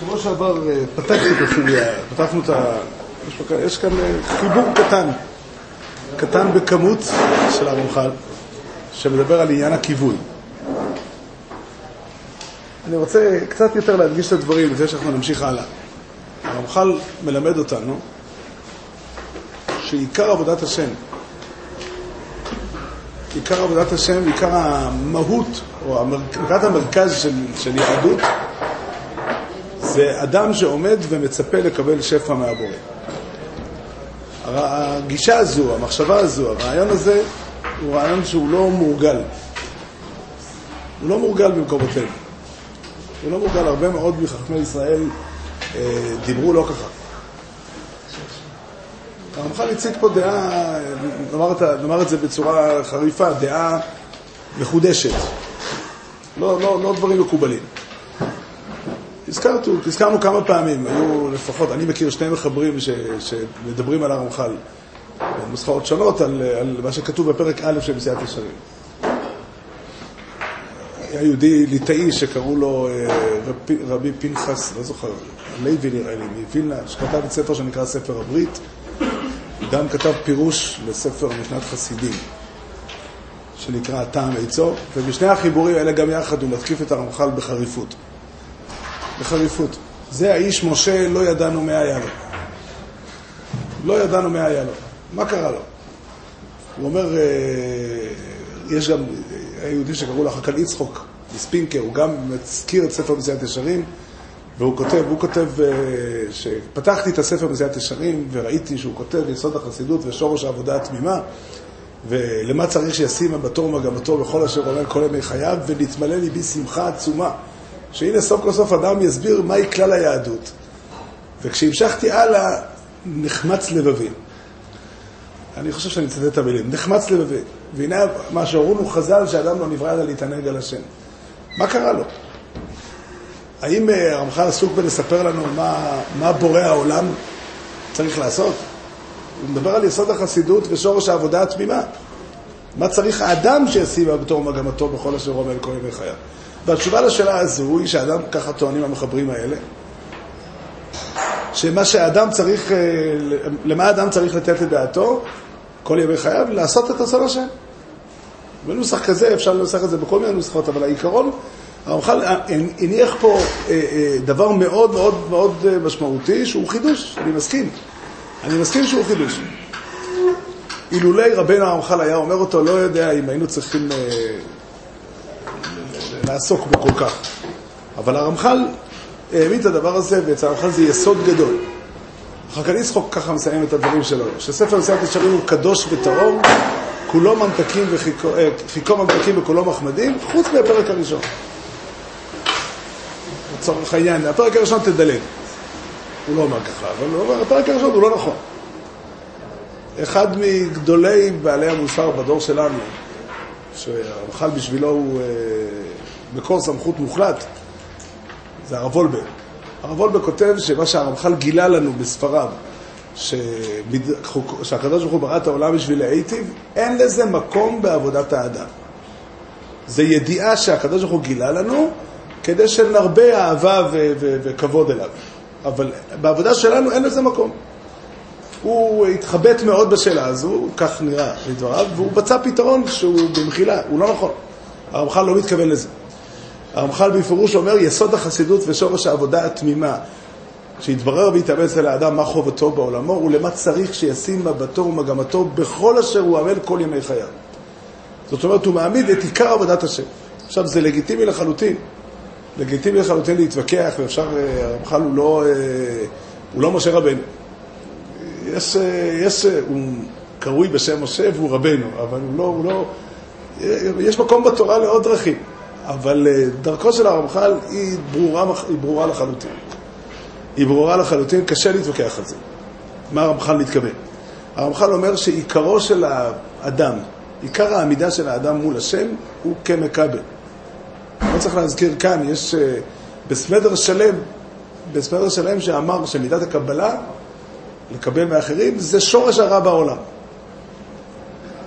בשבוע שעבר אה, פתחתי את הסוגיה, פתחנו את ה... יש, כאן אה, חיבור קטן, קטן בכמות של הרמח"ל, שמדבר על עניין הכיוון. אני רוצה קצת יותר להדגיש את הדברים לפני שאנחנו נמשיך הלאה. הרמח"ל מלמד אותנו שעיקר עבודת השם, עיקר עבודת השם, עיקר המהות, או נקודת המרכז של, של יהדות, זה אדם שעומד ומצפה לקבל שפע מהבורא. הגישה הזו, המחשבה הזו, הרעיון הזה, הוא רעיון שהוא לא מורגל. הוא לא מורגל במקומותינו. הוא לא מורגל, הרבה מאוד מחכמי ישראל אה, דיברו לא ככה. הרמח"ל הציג פה דעה, נאמר את, נאמר את זה בצורה חריפה, דעה מחודשת. לא, לא, לא דברים מקובלים. הזכרנו, הזכרנו כמה פעמים, היו לפחות, אני מכיר שני מחברים ש, שמדברים על הרמח"ל, נוסחאות שונות על, על מה שכתוב בפרק א' של מסיעת ישרים. היה יהודי ליטאי שקראו לו אה, רבי, רבי פנחס, לא זוכר, לוי נראה לי, מווילנה, שכתב את ספר שנקרא ספר הברית, גם כתב פירוש לספר משנת חסידים, שנקרא טעם עצו, ובשני החיבורים האלה גם יחד הוא מתקיף את הרמח"ל בחריפות. בחריפות. זה האיש משה, לא ידענו מה היה לו. לא ידענו מה היה לו. מה קרה לו? הוא אומר, אה, יש גם, היה יהודי שקראו לו חכ"ל יצחוק, מספינקר, הוא גם מזכיר את ספר מסיעת ישרים, והוא כותב, הוא כותב, אה, שפתחתי את הספר מסיעת ישרים וראיתי שהוא כותב יסוד החסידות ושורש העבודה התמימה, ולמה צריך שישימה בתור מגמתו בכל אשר עולה כל ימי חייו, ונתמלא ליבי שמחה עצומה. שהנה סוף כל סוף אדם יסביר מהי כלל היהדות. וכשהמשכתי הלאה, נחמץ לבבי. אני חושב שאני אצטט את המילים, נחמץ לבבי. והנה מה שאורונו חז"ל, שאדם לא נברא אלא להתענג על השם. מה קרה לו? האם אה, הרמח"ל עסוק בלספר לנו מה, מה בורא העולם צריך לעשות? הוא מדבר על יסוד החסידות ושורש העבודה התמימה. מה צריך האדם שישים בתור מגמתו בכל אשר עומד כל ימי חייו? והתשובה לשאלה הזו היא שאדם, ככה טוענים המחברים האלה, שמה שאדם צריך, אה, למה אדם צריך לתת לדעתו כל ימי חייו? לעשות את רצון השם. בנוסח כזה אפשר לנסח את זה בכל מיני נוסחות, אבל העיקרון, הרמח"ל הניח פה אה, אה, דבר מאוד מאוד מאוד משמעותי, שהוא חידוש, אני מסכים. אני מסכים שהוא חידוש. אילולי רבנו הרמח"ל היה אומר אותו, לא יודע אם היינו צריכים לעסוק בו כל כך. אבל הרמח"ל העמיד את הדבר הזה, ואצל הרמח"ל זה יסוד גדול. אחר כך יצחוק ככה מסיים את הדברים שלו, שספר מסיעת ישרים הוא קדוש וטהור, כולו ממתקים וחיקו אה, ממתקים וכולו מחמדים, חוץ מהפרק הראשון. לצורך העניין, הפרק הראשון תדלג. הוא לא אומר ככה, אבל הוא אומר, הפרק הראשון הוא לא נכון. אחד מגדולי בעלי המוסר בדור שלנו, שהרמח"ל בשבילו הוא אה, מקור סמכות מוחלט, זה הרב וולבה. הרב וולבה כותב שמה שהרמח"ל גילה לנו בספריו, שהקדוש ברוך הוא ברא את העולם בשביל להיטיב, אין לזה מקום בעבודת האדם. זו ידיעה שהקדוש ברוך הוא גילה לנו, כדי שנרבה אהבה ו- ו- וכבוד אליו. אבל בעבודה שלנו אין לזה מקום. הוא התחבט מאוד בשאלה הזו, כך נראה לדבריו, והוא מצא פתרון שהוא במחילה, הוא לא נכון. הרמח"ל לא מתכוון לזה. הרמח"ל בפירוש אומר, יסוד החסידות ושורש העבודה התמימה, שיתברר ויתאמץ אל האדם מה חובתו בעולמו ולמה צריך שישים מבטו ומגמתו בכל אשר הוא עמל כל ימי חייו. זאת אומרת, הוא מעמיד את עיקר עבודת השם. עכשיו, זה לגיטימי לחלוטין. לגיטימי לחלוטין להתווכח, ואפשר, אה, הרמח"ל הוא לא, אה, הוא לא משה רבנו. יש, אה, יש, הוא קרוי בשם משה והוא רבנו, אבל הוא לא, הוא לא, יש מקום בתורה לעוד דרכים. אבל אה, דרכו של הרמח"ל היא ברורה, היא ברורה לחלוטין. היא ברורה לחלוטין, קשה להתווכח על זה. מה הרמח"ל מתכוון? הרמח"ל אומר שעיקרו של האדם, עיקר העמידה של האדם מול השם הוא כמקבל. לא צריך להזכיר כאן, יש אה, בסמדר שלם, בסמדר שלם שאמר שמידת הקבלה, לקבל מאחרים, זה שורש הרע בעולם.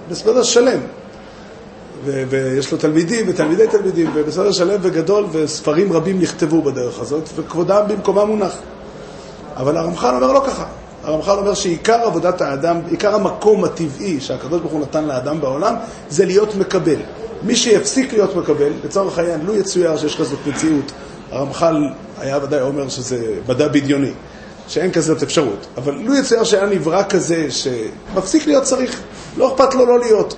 בסמדר שלם. ויש לו תלמידים ותלמידי תלמידים, ובסדר שלם וגדול, וספרים רבים נכתבו בדרך הזאת, וכבודם במקומם מונח. אבל הרמח"ל אומר לא ככה. הרמח"ל אומר שעיקר עבודת האדם, עיקר המקום הטבעי שהקדוש ברוך הוא נתן לאדם בעולם, זה להיות מקבל. מי שיפסיק להיות מקבל, לצורך העניין, לו יצויר שיש כזאת מציאות, הרמח"ל היה ודאי אומר שזה מדע בדיוני, שאין כזאת אפשרות, אבל לו יצויר שהיה נברא כזה שמפסיק להיות צריך, לא אכפת לו לא להיות,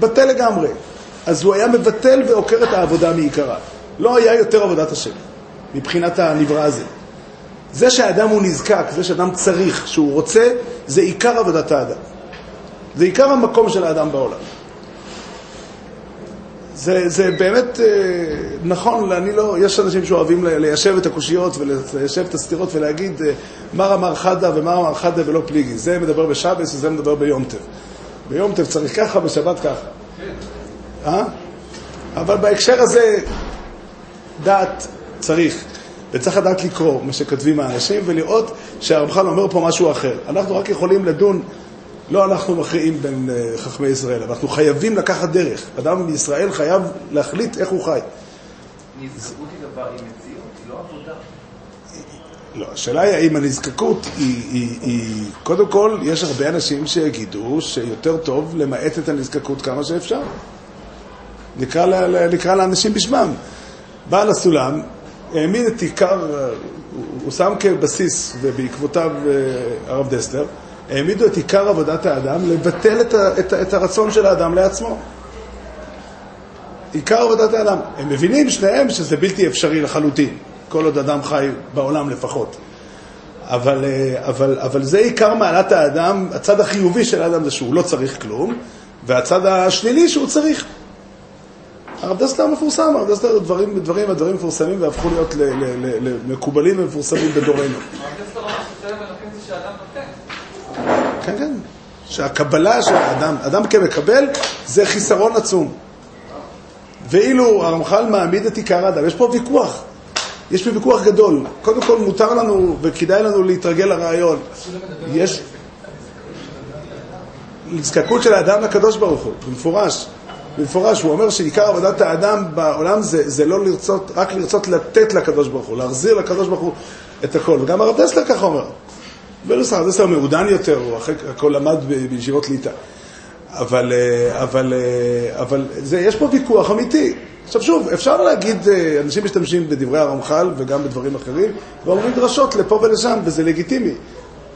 בטל לגמרי. אז הוא היה מבטל ועוקר את העבודה מעיקרה. לא היה יותר עבודת השם, מבחינת הנברא הזה. זה שהאדם הוא נזקק, זה שאדם צריך, שהוא רוצה, זה עיקר עבודת האדם. זה עיקר המקום של האדם בעולם. זה, זה באמת אה, נכון, אני לא, יש אנשים שאוהבים ליישב את הקושיות וליישב את הסתירות ולהגיד אה, מה אמר חדה ומה אמר חדה ולא פליגי. זה מדבר בשבס וזה מדבר ביום טב. ביום טב צריך ככה, בשבת ככה. אה? אבל בהקשר הזה, דעת צריך. וצריך לדעת לקרוא מה שכותבים האנשים ולראות שהרמח"ל אומר פה משהו אחר. אנחנו רק יכולים לדון, לא אנחנו מכריעים בין uh, חכמי ישראל, אבל אנחנו חייבים לקחת דרך. אדם בישראל חייב להחליט איך הוא חי. נזקקות היא דבר, היא מציאות, היא לא עבודה. לא, השאלה היא האם הנזקקות היא, היא, היא... קודם כל, יש הרבה אנשים שיגידו שיותר טוב למעט את הנזקקות כמה שאפשר. נקרא, נקרא לאנשים בשמם. בעל הסולם העמיד את עיקר, הוא שם כבסיס, ובעקבותיו אה, הרב דסטר, העמידו את עיקר עבודת האדם לבטל את, ה, את, את הרצון של האדם לעצמו. עיקר עבודת האדם. הם מבינים שניהם שזה בלתי אפשרי לחלוטין, כל עוד אדם חי בעולם לפחות. אבל, אה, אבל, אבל זה עיקר מעלת האדם, הצד החיובי של האדם זה שהוא לא צריך כלום, והצד השלילי שהוא צריך. הרב דסלר מפורסם, הרב דסלר דברים, דברים, הדברים מפורסמים והפכו להיות למקובלים ומפורסמים בדורנו. הרב דסלר אמר שצלם אלוקים זה שאדם נותן. כן, כן. שהקבלה של האדם, אדם כמקבל, זה חיסרון עצום. ואילו הרמח"ל מעמיד את עיקר האדם, יש פה ויכוח. יש פה ויכוח גדול. קודם כל מותר לנו וכדאי לנו להתרגל לרעיון. יש נזקקות של האדם לקדוש ברוך הוא, במפורש. במפורש, הוא אומר שעיקר עבודת האדם בעולם זה, זה לא לרצות, רק לרצות לתת לקדוש ברוך הוא, להחזיר לקדוש ברוך הוא את הכל. וגם הרב דסלר ככה אומר. בנוסח, הרב דסלר מעודן יותר, הוא אחרי הכל למד בישיבות ליטא. אבל, אה, אבל, אה, אבל זה, יש פה ויכוח אמיתי. עכשיו שוב, אפשר להגיד, אה, אנשים משתמשים בדברי הרמח"ל וגם בדברים אחרים, ואומרים דרשות לפה ולשם, וזה לגיטימי.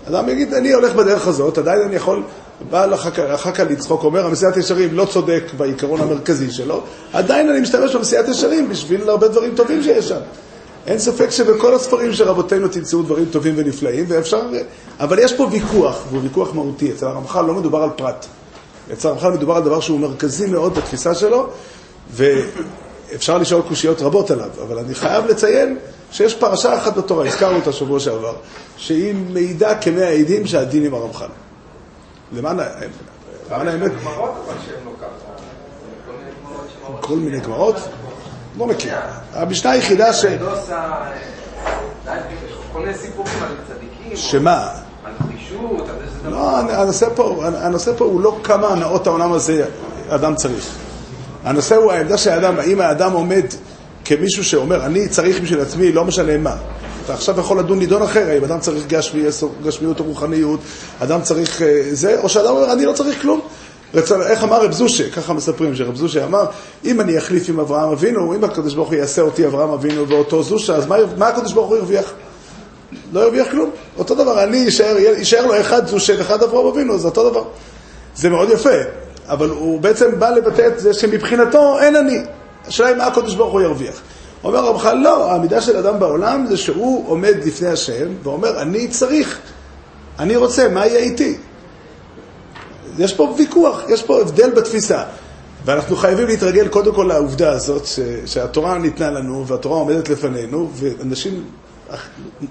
אדם יגיד, אני הולך בדרך הזאת, עדיין אני יכול בא כך לצחוק, אומר, המסיעת ישרים לא צודק בעיקרון המרכזי שלו, עדיין אני משתמש במסיעת ישרים בשביל הרבה דברים טובים שיש שם. אין ספק שבכל הספרים של רבותינו תמצאו דברים טובים ונפלאים, ואפשר... אבל יש פה ויכוח, והוא ויכוח מהותי. אצל הרמח"ל לא מדובר על פרט. אצל הרמח"ל מדובר על דבר שהוא מרכזי מאוד בתפיסה שלו, ואפשר לשאול קושיות רבות עליו, אבל אני חייב לציין שיש פרשה אחת בתורה, הזכרנו אותה שבוע שעבר, שהיא מעידה כמאה עדים שהדין עם הרמח"ל. למען האמת... כל מיני גמרות? לא מכיר. המשנה היחידה ש... על צדיקים. שמה? על פרישות, על איזה דבר. לא, הנושא פה הוא לא כמה הנאות העולם הזה אדם צריך. הנושא הוא העמדה של האדם, האם האדם עומד כמישהו שאומר, אני צריך בשביל עצמי, לא משנה מה. אתה עכשיו יכול לדון נידון אחר, האם אדם צריך גשמי, גשמיות או רוחניות, אדם צריך אה, זה, או שאדם אומר, אני לא צריך כלום. רצה, איך אמר רב זושה, ככה מספרים, שרב זושה אמר, אם אני אחליף עם אברהם אבינו, אם הקדוש ברוך הוא יעשה אותי אברהם אבינו ואותו זושה, אז מה, מה הקדוש ברוך הוא ירוויח? לא ירוויח כלום. אותו דבר, אני, יישאר, יישאר לו אחד זושה ואחד אברהם אבינו, זה אותו דבר. זה מאוד יפה, אבל הוא בעצם בא לבטא את זה שמבחינתו אין אני. השאלה היא מה הקדוש ברוך הוא ירוויח. אומר רבך, לא, העמידה של אדם בעולם זה שהוא עומד לפני השם ואומר, אני צריך, אני רוצה, מה יהיה איתי? יש פה ויכוח, יש פה הבדל בתפיסה. ואנחנו חייבים להתרגל קודם כל לעובדה הזאת, ש, שהתורה ניתנה לנו והתורה עומדת לפנינו, ואנשים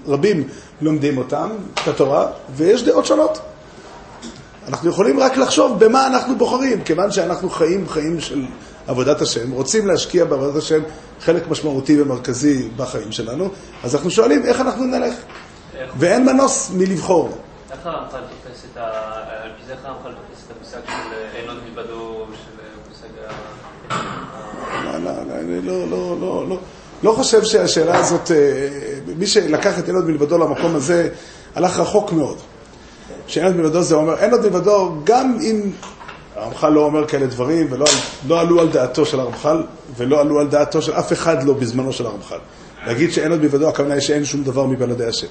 רבים לומדים אותם, את התורה, ויש דעות שונות. אנחנו יכולים רק לחשוב במה אנחנו בוחרים, כיוון שאנחנו חיים חיים של עבודת השם, רוצים להשקיע בעבודת השם חלק משמעותי ומרכזי בחיים שלנו, אז אנחנו שואלים איך אנחנו נלך. ואין מנוס מלבחור. איך הרמח"ל תופס את ה... על פי זה איך הרמח"ל תופס את המושג של אין עוד מלבדו, של מושג לא, לא, לא, אני לא, לא, לא, חושב שהשאלה הזאת, אה, מי שלקח את אין עוד מלבדו למקום הזה, הלך רחוק מאוד. שאין עוד מלבדו זה אומר, אין עוד מלבדו, גם אם הרמח"ל לא אומר כאלה דברים, ולא לא עלו על דעתו של הרמח"ל, ולא עלו על דעתו של אף אחד לא בזמנו של הרמח"ל. להגיד שאין עוד מלבדו, הכוונה היא שאין שום דבר מבלעדי השם.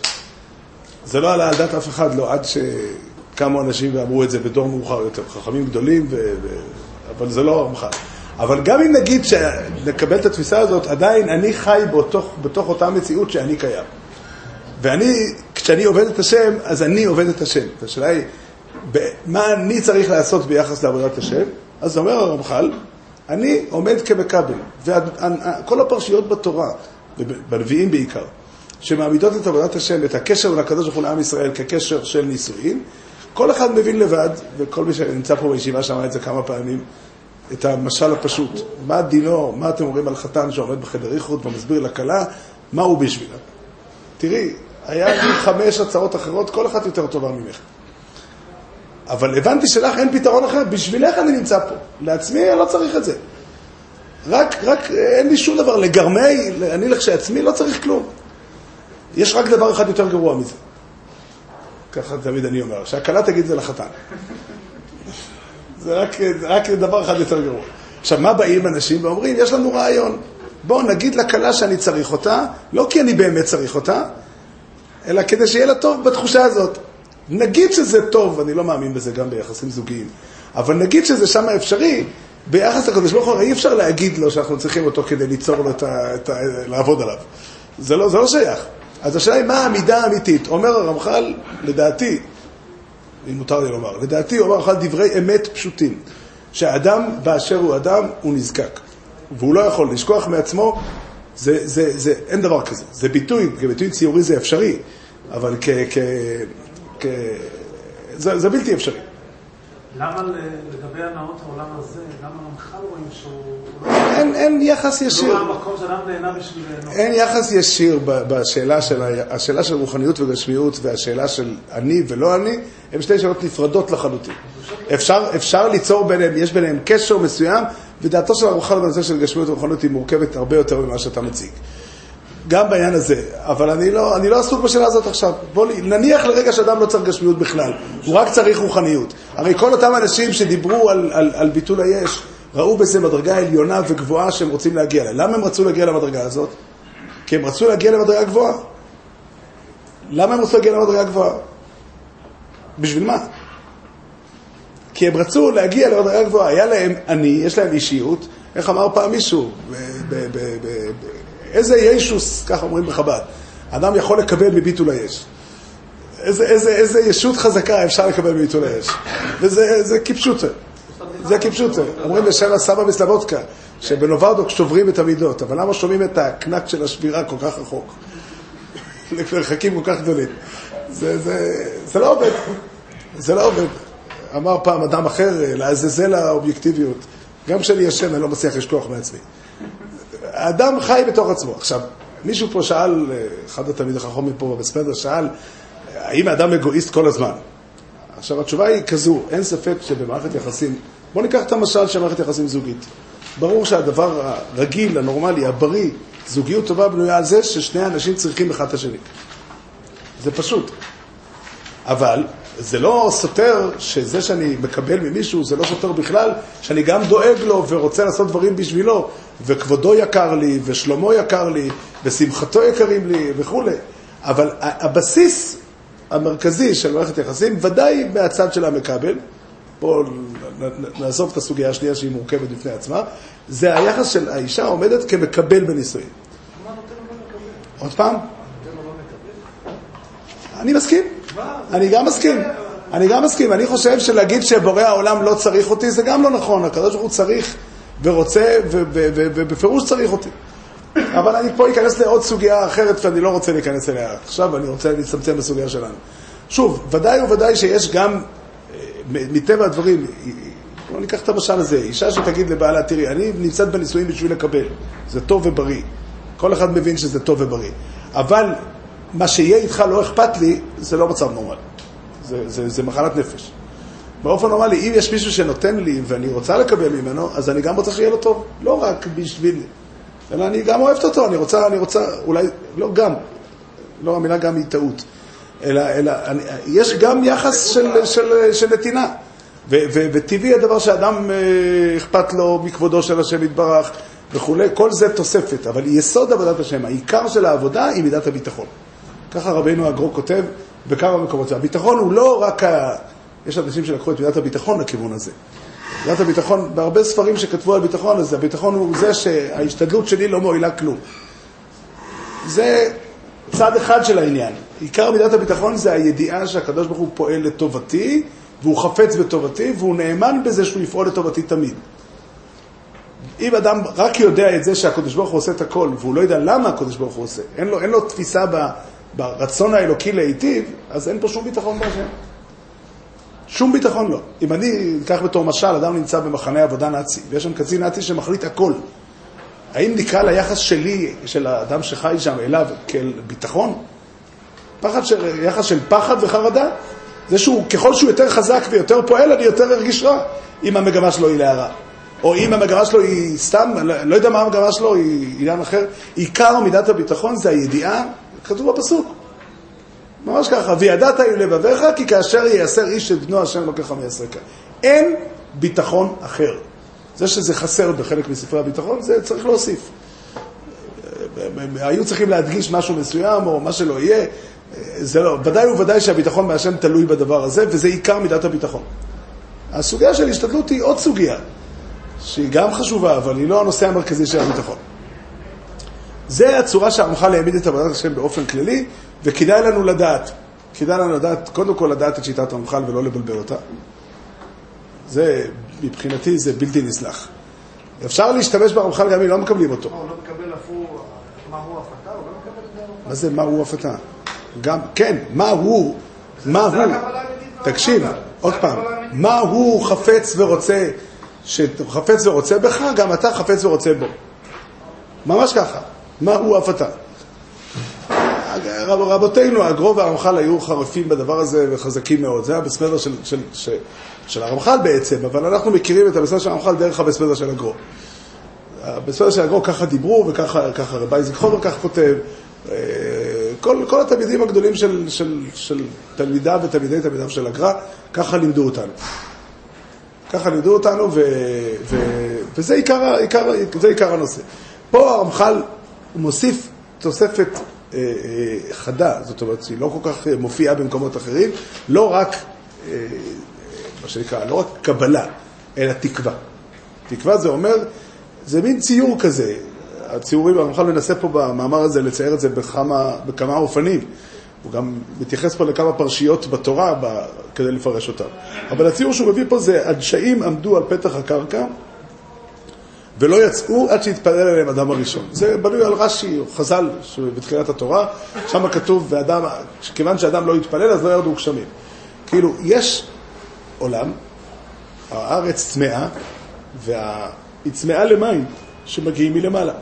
זה לא עלה על דעת אף אחד, לא, עד שקמו אנשים ואמרו את זה בדור מאוחר יותר, חכמים גדולים, ו... ו... אבל זה לא הרמח"ל. אבל גם אם נגיד שנקבל את התפיסה הזאת, עדיין אני חי בתוך, בתוך אותה מציאות שאני קיים. ואני, כשאני עובד את השם, אז אני עובד את השם. השאלה היא, מה אני צריך לעשות ביחס לעבודת השם? אז אומר הרמח"ל, אני עומד כמכבל. וכל הפרשיות בתורה, בנביאים בעיקר, שמעמידות את עבודת השם, את הקשר בין הקדוש ברוך הוא לעם ישראל כקשר של נישואין, כל אחד מבין לבד, וכל מי שנמצא פה בישיבה שמע את זה כמה פעמים, את המשל הפשוט. מה דינו, מה אתם אומרים על חתן שעומד בחדר איחוד ומסביר לכלה, מה הוא בשבילה. תראי, היה לי חמש הצעות אחרות, כל אחת יותר טובה ממך. אבל הבנתי שלך אין פתרון אחר, בשבילך אני נמצא פה. לעצמי אני לא צריך את זה. רק, רק אין לי שום דבר. לגרמי, אני לכשעצמי לא צריך כלום. יש רק דבר אחד יותר גרוע מזה. ככה תמיד אני אומר, שהכלה תגיד זה לחתן. זה רק, רק דבר אחד יותר גרוע. עכשיו, מה באים אנשים ואומרים? יש לנו רעיון. בואו נגיד לכלה שאני צריך אותה, לא כי אני באמת צריך אותה, אלא כדי שיהיה לה טוב בתחושה הזאת. נגיד שזה טוב, אני לא מאמין בזה גם ביחסים זוגיים, אבל נגיד שזה שם אפשרי, ביחס לקדוש ברוך הוא אי אפשר להגיד לו שאנחנו צריכים אותו כדי ליצור לו את ה... את ה לעבוד עליו. זה לא, זה לא שייך. אז השאלה היא מה המידה האמיתית. אומר הרמח"ל, לדעתי, אם מותר לי לומר, לדעתי הוא אמר הרמח"ל דברי אמת פשוטים, שהאדם באשר הוא אדם הוא נזקק, והוא לא יכול לשכוח מעצמו, זה, זה, זה, אין דבר כזה. זה ביטוי, כביטוי ציורי זה אפשרי, אבל כ... כ, כ זה, זה בלתי אפשרי. למה לגבי הנאות העולם הזה, למה רמח"ל רואים שהוא... אין, אין יחס ישיר. לא המקום שאדם נהנה בשביל ליהנות. אין יחס ישיר בשאלה של, השאלה של רוחניות וגשמיות והשאלה של אני ולא אני, הן שתי שאלות נפרדות לחלוטין. אפשר, אפשר ליצור ביניהם, יש ביניהם קשר מסוים, ודעתו של הרמח"ל בנושא של גשמיות ורוחניות היא מורכבת הרבה יותר ממה שאתה מציג. גם בעניין הזה, אבל אני לא, אני לא עסוק בשאלה הזאת עכשיו. בוא נניח לרגע שאדם לא צריך גשמיות בכלל, הוא רק צריך רוחניות. הרי כל אותם אנשים שדיברו על, על, על ביטול היש, ראו בזה מדרגה עליונה וגבוהה שהם רוצים להגיע אליה. למה הם רצו להגיע למדרגה הזאת? כי הם רצו להגיע למדרגה גבוהה. למה הם רצו להגיע למדרגה גבוהה? בשביל מה? כי הם רצו להגיע למדרגה גבוהה. היה להם אני, יש להם אישיות, איך אמר פעם מישהו, איזה ישוס, ככה אומרים בחב"ד, אדם יכול לקבל מביטול היש. איזה, איזה, איזה ישות חזקה אפשר לקבל מביטול היש. וזה כפשוטה. זה כפשוטה. אומרים בשם הסבא מסלבודקה, שבנוברדוק שוברים את המידות, אבל למה שומעים את הקנק של השבירה כל כך רחוק? למרחקים כל כך גדולים. זה, זה, זה לא עובד. זה לא עובד. אמר פעם אדם אחר, לעזאזל האובייקטיביות. גם כשאני ישן אני לא מצליח לשכוח מעצמי. האדם חי בתוך עצמו. עכשיו, מישהו פה שאל, אחד התלמידי החכמים פה בספנדר שאל, האם האדם אגואיסט כל הזמן? עכשיו, התשובה היא כזו, אין ספק שבמערכת יחסים, בואו ניקח את המשל של מערכת יחסים זוגית. ברור שהדבר הרגיל, הנורמלי, הבריא, זוגיות טובה בנויה על זה ששני אנשים צריכים אחד את השני. זה פשוט. אבל זה לא סותר שזה שאני מקבל ממישהו, זה לא סותר בכלל שאני גם דואג לו ורוצה לעשות דברים בשבילו, וכבודו יקר לי, ושלומו יקר לי, ושמחתו יקרים לי וכולי. אבל הבסיס המרכזי של מערכת יחסים, ודאי מהצד של המקבל, בואו נעזוב את הסוגיה השנייה שהיא מורכבת בפני עצמה, זה היחס של האישה עומדת כמקבל בנישואים. עוד פעם? אני מסכים. אני גם מסכים. אני גם מסכים. אני חושב שלהגיד שבורא העולם לא צריך אותי, זה גם לא נכון. הקדוש ברוך הוא צריך ורוצה, ובפירוש צריך אותי. אבל אני פה אכנס לעוד סוגיה אחרת ואני לא רוצה להיכנס אליה עכשיו, אני רוצה להצטמצם בסוגיה שלנו. שוב, ודאי וודאי שיש גם, אה, מטבע הדברים, בואו ניקח את המשל הזה, אישה שתגיד לבעלה, תראי, אני נמצאת בנישואים בשביל לקבל, זה טוב ובריא. כל אחד מבין שזה טוב ובריא. אבל מה שיהיה איתך לא אכפת לי, זה לא מצב נורמלי. זה, זה, זה מחלת נפש. באופן נורמלי, אם יש מישהו שנותן לי ואני רוצה לקבל ממנו, אז אני גם רוצה שיהיה לו טוב. לא רק בשביל... אלא אני גם אוהבת אותו, אני רוצה, אני רוצה, אולי, לא גם, לא, המילה גם היא טעות. אלא, אלא אני, יש גם יחס של, של, של נתינה. ו, ו, וטבעי הדבר שאדם אה, אכפת לו מכבודו של השם יתברך וכולי, כל זה תוספת. אבל יסוד עבודת השם, העיקר של העבודה היא מידת הביטחון. ככה רבינו הגרו כותב בכמה מקומות. הביטחון הוא לא רק ה... יש אנשים שלקחו את מידת הביטחון לכיוון הזה. מידת הביטחון, בהרבה ספרים שכתבו על ביטחון, אז הביטחון הוא זה שההשתדלות שלי לא מועילה כלום. זה צד אחד של העניין. עיקר מידת הביטחון זה הידיעה שהקדוש ברוך הוא פועל לטובתי, והוא חפץ בטובתי, והוא נאמן בזה שהוא יפעול לטובתי תמיד. אם אדם רק יודע את זה שהקדוש ברוך הוא עושה את הכל, והוא לא יודע למה הקדוש ברוך הוא עושה, אין לו, אין לו תפיסה ברצון האלוקי להיטיב, אז אין פה שום ביטחון בהשם. שום ביטחון לא. אם אני אקח בתור משל, אדם נמצא במחנה עבודה נאצי, ויש שם קצין נאצי שמחליט הכל. האם נקרא ליחס שלי, של האדם שחי שם, אליו, כאל ביטחון? פחד של, יחס של פחד וחרדה? זה שהוא, ככל שהוא יותר חזק ויותר פועל, אני יותר ארגיש רע, אם המגמה שלו היא להרע. או אם המגמה שלו היא סתם, לא, לא יודע מה המגמה שלו, היא עניין אחר. עיקר מידת הביטחון זה הידיעה, כתוב בפסוק. ממש ככה, וידעת עם לבביך, כי כאשר ייאסר איש את בנו השם לוקח מיסרקה. אין ביטחון אחר. זה שזה חסר בחלק מספרי הביטחון, זה צריך להוסיף. היו צריכים להדגיש משהו מסוים, או מה שלא יהיה, זה לא, ודאי וודאי שהביטחון מהשם תלוי בדבר הזה, וזה עיקר מידת הביטחון. הסוגיה של השתדלות היא עוד סוגיה, שהיא גם חשובה, אבל היא לא הנושא המרכזי של הביטחון. זה הצורה שהרמח"ל העמיד את עבודת השם באופן כללי, וכדאי לנו לדעת, כדאי לנו לדעת, קודם כל לדעת את שיטת הרמח"ל ולא לבלבל אותה. זה, מבחינתי, זה בלתי נסלח. אפשר להשתמש ברמח"ל גם אם לא מקבלים אותו. הוא לא מקבל אף הוא, מה הוא הפתה? הוא לא מקבל את זה? מה זה מה הוא הפתה? גם, כן, מה הוא, מה הוא, תקשיב, עוד פעם, מה הוא חפץ ורוצה, שחפץ ורוצה בך, גם אתה חפץ ורוצה בו. ממש ככה, מה הוא אף אתה. רבותינו, הגרו והרמח"ל היו חרפים בדבר הזה וחזקים מאוד. זה היה בסמדר של, של, של, של הרמח"ל בעצם, אבל אנחנו מכירים את הבסמדר של הרמח"ל דרך הבסמדר של הגרו. בסמדר של הגרו ככה דיברו וככה רבי איזיק חומר כך כותב. אה, כל, כל התלמידים הגדולים של, של, של תלמידיו ותלמידי תלמידיו של הגר"א, ככה לימדו אותנו. ככה לימדו אותנו, ו, ו, וזה עיקר, עיקר, עיקר הנושא. פה הרמח"ל מוסיף תוספת אה, אה, חדה, זאת אומרת שהיא לא כל כך אה, מופיעה במקומות אחרים, לא רק, מה שנקרא, לא רק קבלה, אלא תקווה. תקווה זה אומר, זה מין ציור כזה. הציורים, הרמח"ל מנסה פה במאמר הזה לצייר את זה בכמה, בכמה אופנים. הוא גם מתייחס פה לכמה פרשיות בתורה ב, כדי לפרש אותם. אבל הציור שהוא מביא פה זה, הדשאים עמדו על פתח הקרקע, ולא יצאו עד שהתפלל עליהם אדם הראשון. זה בנוי על רש"י, או חז"ל, בתחילת התורה, שם כתוב, ואדם, כיוון שאדם לא התפלל, אז לא ירדו גשמים. כאילו, יש עולם, הארץ צמאה, והיא צמאה למים שמגיעים מלמעלה.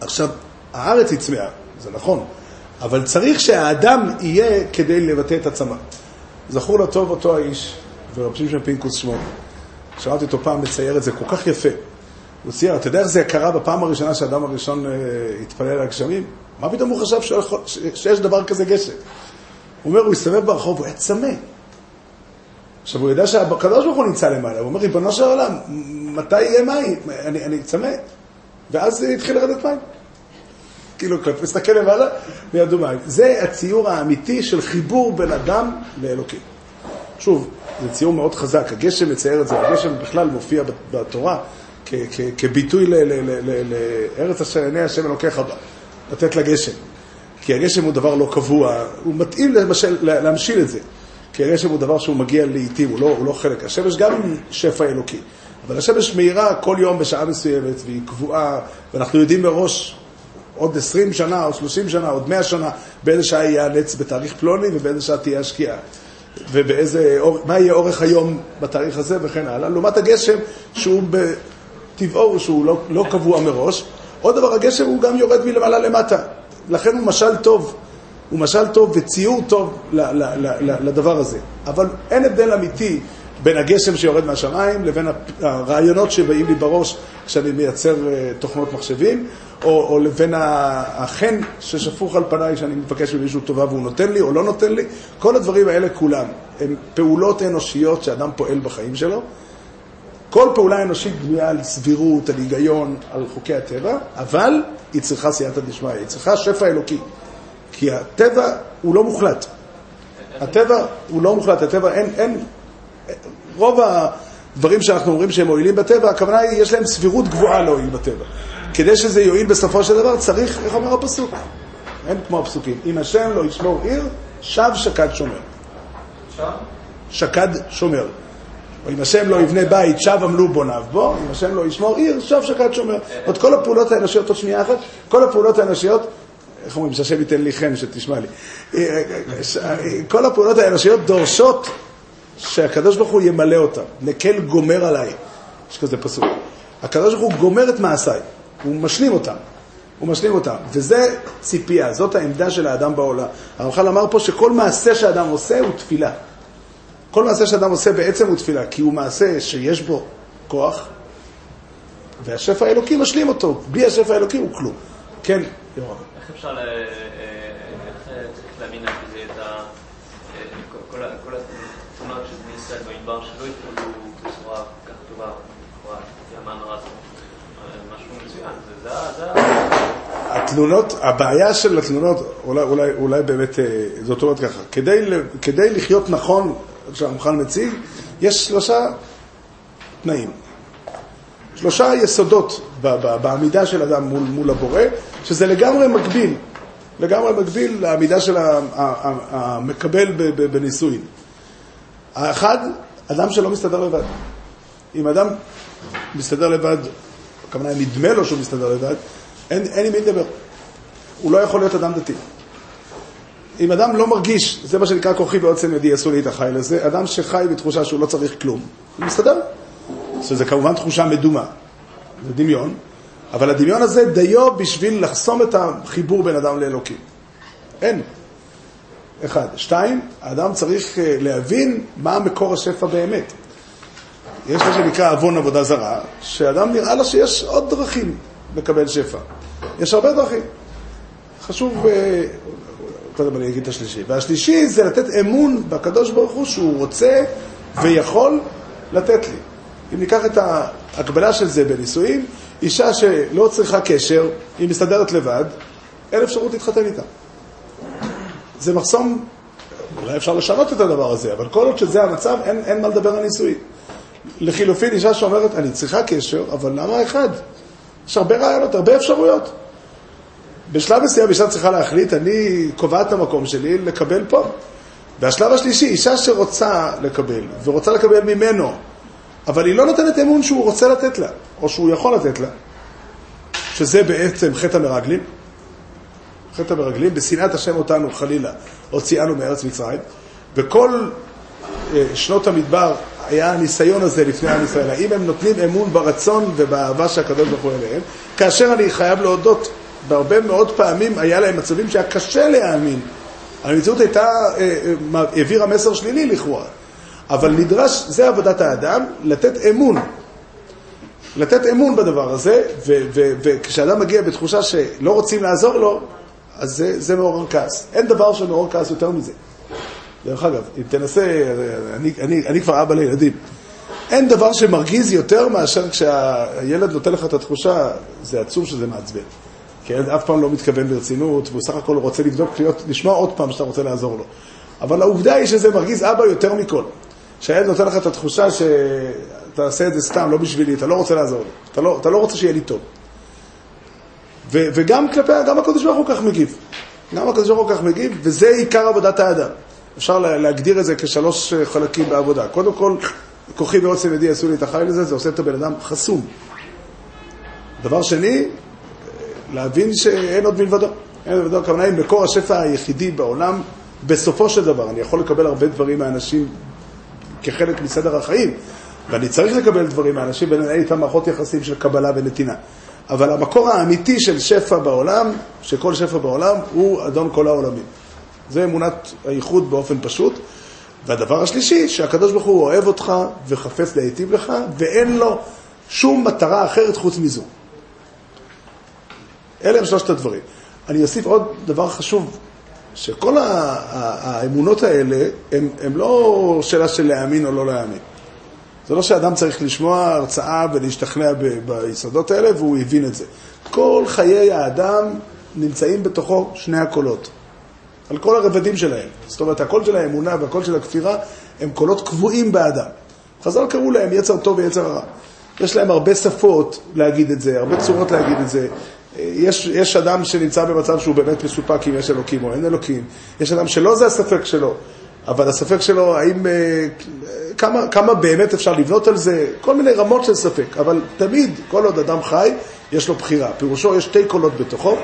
עכשיו, הארץ היא צמאה, זה נכון, אבל צריך שהאדם יהיה כדי לבטא את הצמא. זכור לטוב אותו האיש, ורב שמשון פינקוס שמו, שמעתי אותו פעם מצייר את זה כל כך יפה. הוא צייר, אתה יודע איך זה קרה בפעם הראשונה שהאדם הראשון אה, התפלל על הגשמים? מה פתאום הוא חשב שיש דבר כזה גשם? הוא אומר, הוא הסתובב ברחוב, הוא היה צמא. עכשיו, הוא יודע שהקדוש ברוך הוא נמצא למעלה, הוא אומר, ריבונו של עולם, מתי יהיה מים? אני, אני צמא. ואז התחיל לרדת מים. כאילו, מסתכל למעלה, וירדו מים. זה הציור האמיתי של חיבור בין אדם לאלוקים. שוב, זה ציור מאוד חזק, הגשם מצייר את זה, הגשם בכלל מופיע בתורה כביטוי לארץ אשר עיני השם אלוקיך בה, לתת לגשם. כי הגשם הוא דבר לא קבוע, הוא מתאים למשל, להמשיל את זה. כי הגשם הוא דבר שהוא מגיע לעיתים, הוא, לא, הוא לא חלק. השמש גם שפע אלוקי, אבל השמש מאירה כל יום בשעה מסוימת, והיא קבועה, ואנחנו יודעים מראש עוד 20 שנה, עוד 30 שנה, עוד 100 שנה, באיזה שעה יהיה הנץ בתאריך פלוני ובאיזה שעה תהיה השקיעה. ובאיזה, מה יהיה אורך היום בתאריך הזה וכן הלאה, לעומת הגשם שהוא בטבעו, שהוא לא, לא קבוע מראש. עוד דבר, הגשם הוא גם יורד מלמעלה למטה, לכן הוא משל טוב הוא משל טוב וציור טוב לדבר הזה. אבל אין הבדל אמיתי בין הגשם שיורד מהשמיים לבין הרעיונות שבאים לי בראש כשאני מייצר אה, תוכנות מחשבים, או, או לבין החן ששפוך על פניי כשאני מבקש ממישהו טובה והוא נותן לי או לא נותן לי. כל הדברים האלה כולם הם פעולות אנושיות שאדם פועל בחיים שלו. כל פעולה אנושית בנויה על סבירות, על היגיון, על חוקי הטבע, אבל היא צריכה סייעתא דשמיא, היא צריכה שפע אלוקי. כי הטבע הוא לא מוחלט. הטבע הוא לא מוחלט, הטבע אין, אין, רוב הדברים שאנחנו אומרים שהם מועילים בטבע, הכוונה היא, יש להם סבירות גבוהה להועיל בטבע. כדי שזה יועיל בסופו של דבר, צריך, איך אומר הפסוק? אין כמו הפסוקים. אם השם לא ישמור עיר, שב שקד שומר. שקד שומר. או אם השם לא יבנה בית, שב עמלו בוניו בו, אם השם לא ישמור עיר, שב שקד שומר. עוד כל הפעולות האנושיות, עוד שנייה אחת, כל הפעולות האנושיות, איך אומרים, שהשם ייתן לי חן, שתשמע לי. אה, ש- אה, כל הפעולות האנושיות דורשות שהקדוש ברוך הוא ימלא אותן. נקל גומר עליי. יש כזה פסוק. הקדוש ברוך הוא גומר את מעשיי, הוא משלים אותם. הוא משלים אותם, וזה ציפייה, זאת העמדה של האדם בעולם. הרמח"ל אמר פה שכל מעשה שאדם עושה הוא תפילה. כל מעשה שאדם עושה בעצם הוא תפילה, כי הוא מעשה שיש בו כוח, והשפע האלוקי משלים אותו. בלי השפע האלוקי הוא כלום. כן, יורם. איך אפשר, ל- אה, איך אה, צריך להאמין על זה את ה... אה, כל- כל ה- כל התמונות של במדבר שלא התפלגו בצורה כל כך טובה, לכאורה, המאמר הזה. התלונות, הבעיה של התלונות, אולי, אולי, אולי באמת, אה, זאת אומרת ככה, כדי, כדי לחיות נכון, שהרמח"ל מציג, יש שלושה תנאים. שלושה יסודות ב- ב- בעמידה של אדם מול, מול הבורא, שזה לגמרי מקביל, לגמרי מקביל לעמידה של המקבל בנישואין. האחד, אדם שלא מסתדר לבד. אם אדם מסתדר לבד, הכוונה נדמה לו שהוא מסתדר לבד, אין, אין עם מי לדבר. הוא לא יכול להיות אדם דתי. אם אדם לא מרגיש, זה מה שנקרא כוחי ועוצם ידי, עשו לי את החי לזה, אדם שחי בתחושה שהוא לא צריך כלום, הוא מסתדר. שזה כמובן תחושה מדומה, זה דמיון, אבל הדמיון הזה דיו בשביל לחסום את החיבור בין אדם לאלוקים. אין. אחד. שתיים, האדם צריך אה, להבין מה מקור השפע באמת. יש מה שנקרא עוון עבודה זרה, שאדם נראה לו שיש עוד דרכים לקבל שפע. יש הרבה דרכים. חשוב, אה, קודם אני אגיד את השלישי. והשלישי זה לתת אמון בקדוש ברוך הוא שהוא רוצה ויכול לתת לי. אם ניקח את ההקבלה של זה בנישואים, אישה שלא צריכה קשר, היא מסתדרת לבד, אין אפשרות להתחתן איתה. זה מחסום, אולי אפשר לשנות את הדבר הזה, אבל כל עוד שזה המצב, אין, אין מה לדבר על נישואים. לחילופין, אישה שאומרת, אני צריכה קשר, אבל למה אחד? יש הרבה רעיונות, הרבה אפשרויות. בשלב מסוים אישה צריכה להחליט, אני קובעת את המקום שלי לקבל פה. והשלב השלישי, אישה שרוצה לקבל, ורוצה לקבל ממנו, אבל היא לא נותנת אמון שהוא רוצה לתת לה, או שהוא יכול לתת לה, שזה בעצם חטא המרגלים. חטא המרגלים, בשנאת השם אותנו חלילה, הוציאנו מארץ מצרים, וכל אה, שנות המדבר היה הניסיון הזה לפני עם ישראל, האם הם נותנים אמון ברצון ובאהבה שהקדוש ברוך הוא אליהם, כאשר אני חייב להודות, בהרבה מאוד פעמים היה להם מצבים שהיה קשה להאמין. המציאות הייתה, אה, אה, העבירה מסר שלילי לכאורה, אבל נדרש, זה עבודת האדם, לתת אמון. לתת אמון בדבר הזה, וכשאדם מגיע בתחושה שלא רוצים לעזור לו, אז זה, זה מעורר כעס. אין דבר שמעורר כעס יותר מזה. דרך אגב, אם תנסה, אני, אני, אני כבר אבא לילדים. אין דבר שמרגיז יותר מאשר כשהילד נותן לך את התחושה, זה עצוב שזה מעצבן. כי הילד אף פעם לא מתכוון ברצינות, והוא סך הכל רוצה לבדוק, להיות, לשמוע עוד פעם שאתה רוצה לעזור לו. אבל העובדה היא שזה מרגיז אבא יותר מכל. שהילד נותן לך את התחושה שאתה עושה את זה סתם, לא בשבילי, אתה לא רוצה לעזור לי. אתה לא, אתה לא רוצה שיהיה לי טוב. ו, וגם כלפי, גם הקדוש ברוך הוא כך מגיב. גם הקדוש ברוך הוא כך מגיב, וזה עיקר עבודת האדם. אפשר לה- להגדיר את זה כשלוש אה, חלקים בעבודה. קודם כל, כוחי ועוצם ידי עשו לי את החי לזה, זה עושה את הבן אדם חסום. דבר שני, אה, להבין שאין עוד מלבדו. אין עוד מלבדו, הכוונה היא מקור השפע היחידי בעולם, בסופו של דבר. אני יכול לקבל הרבה דברים מאנשים כחלק מסדר החיים, ואני צריך לקבל דברים מאנשים ולנהל איתם מערכות יחסים של קבלה ונתינה. אבל המקור האמיתי של שפע בעולם, של כל שפע בעולם, הוא אדון כל העולמים. זה אמונת הייחוד באופן פשוט. והדבר השלישי, שהקדוש ברוך הוא אוהב אותך וחפץ להיטיב לך, ואין לו שום מטרה אחרת חוץ מזו. אלה הם שלושת הדברים. אני אוסיף עוד דבר חשוב, שכל האמונות האלה, הם לא שאלה של להאמין או לא להאמין. זה לא שאדם צריך לשמוע הרצאה ולהשתכנע ב- ביסודות האלה, והוא הבין את זה. כל חיי האדם נמצאים בתוכו שני הקולות. על כל הרבדים שלהם. זאת אומרת, הקול של האמונה והקול של הכפירה הם קולות קבועים באדם. חז"ל קראו להם יצר טוב ויצר רע. יש להם הרבה שפות להגיד את זה, הרבה צורות להגיד את זה. יש, יש אדם שנמצא במצב שהוא באמת מסופק אם יש אלוקים או אין אלוקים. יש אדם שלא זה הספק שלו, אבל הספק שלו, האם, אה, כמה, כמה באמת אפשר לבנות על זה, כל מיני רמות של ספק. אבל תמיד, כל עוד אדם חי, יש לו בחירה. פירושו, יש שתי קולות בתוכו.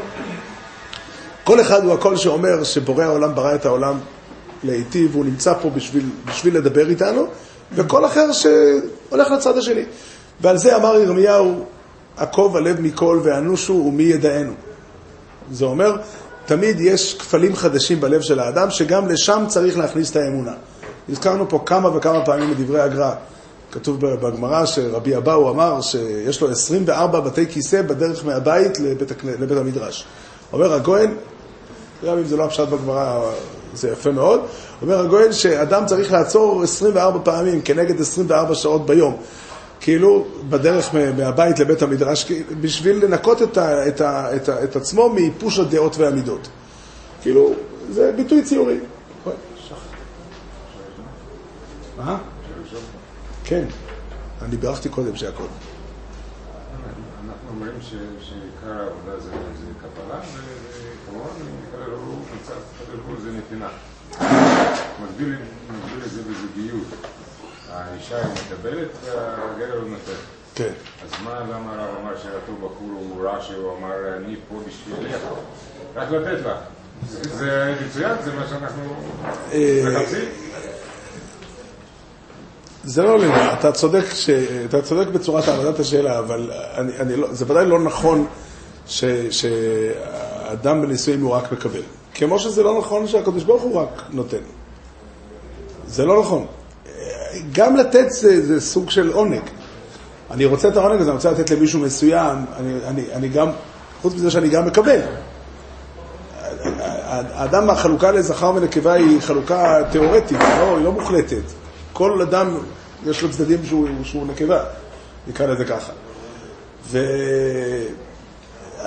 כל אחד הוא הקול שאומר שבורא העולם ברא את העולם להיטיב, והוא נמצא פה בשביל, בשביל לדבר איתנו, וקול אחר שהולך לצד השני. ועל זה אמר ירמיהו, עקוב הלב מכל ואנושו ומי ידענו. זה אומר, תמיד יש כפלים חדשים בלב של האדם, שגם לשם צריך להכניס את האמונה. הזכרנו פה כמה וכמה פעמים בדברי הגר"א. כתוב בגמרא שרבי אבאו אמר שיש לו 24 בתי כיסא בדרך מהבית לבית, לבית המדרש. אומר הגויין, גם אם זה לא הפשט בגמרא, זה יפה מאוד, אומר הגויין שאדם צריך לעצור 24 פעמים כנגד 24 שעות ביום. כאילו בדרך מה- מהבית לבית המדרש, בשביל לנקות את, ה, את, ה, את, ה, את עצמו מייפוש הדעות והמידות. כאילו, זה ביטוי ציורי. מה? כן, אני בירכתי קודם שהיה קודם. אנחנו אומרים שעיקר העבודה זה זה קבלה, וכמובן, הקדוש ברוך הוא זה נתינה. מקביל מקביל לזה בזוגיות. האישה היא מקבלת והגבר הוא נותן. כן. אז מה, למה הרב אמר שאותו בחור הוא רע שהוא אמר אני פה בשבילך? רק לתת לך. זה- מצוין, זה מה שאנחנו אה, מחפשים. זה לא לגמרי, אתה צודק, ש... אתה צודק בצורת העמדת השאלה, אבל אני, אני לא, זה ודאי לא נכון ש... שאדם בנישואים הוא רק מקבל. כמו שזה לא נכון שהקדוש ברוך הוא רק נותן. זה לא נכון. גם לתת זה, זה סוג של עונג. אני רוצה את העונג הזה, אני רוצה לתת למישהו מסוים, אני, אני, אני גם, חוץ מזה שאני גם מקבל. האדם, החלוקה לזכר ונקבה היא חלוקה תיאורטית, לא, היא לא מוחלטת. כל אדם, יש לו צדדים שהוא, שהוא נקבה, נקרא לזה ככה.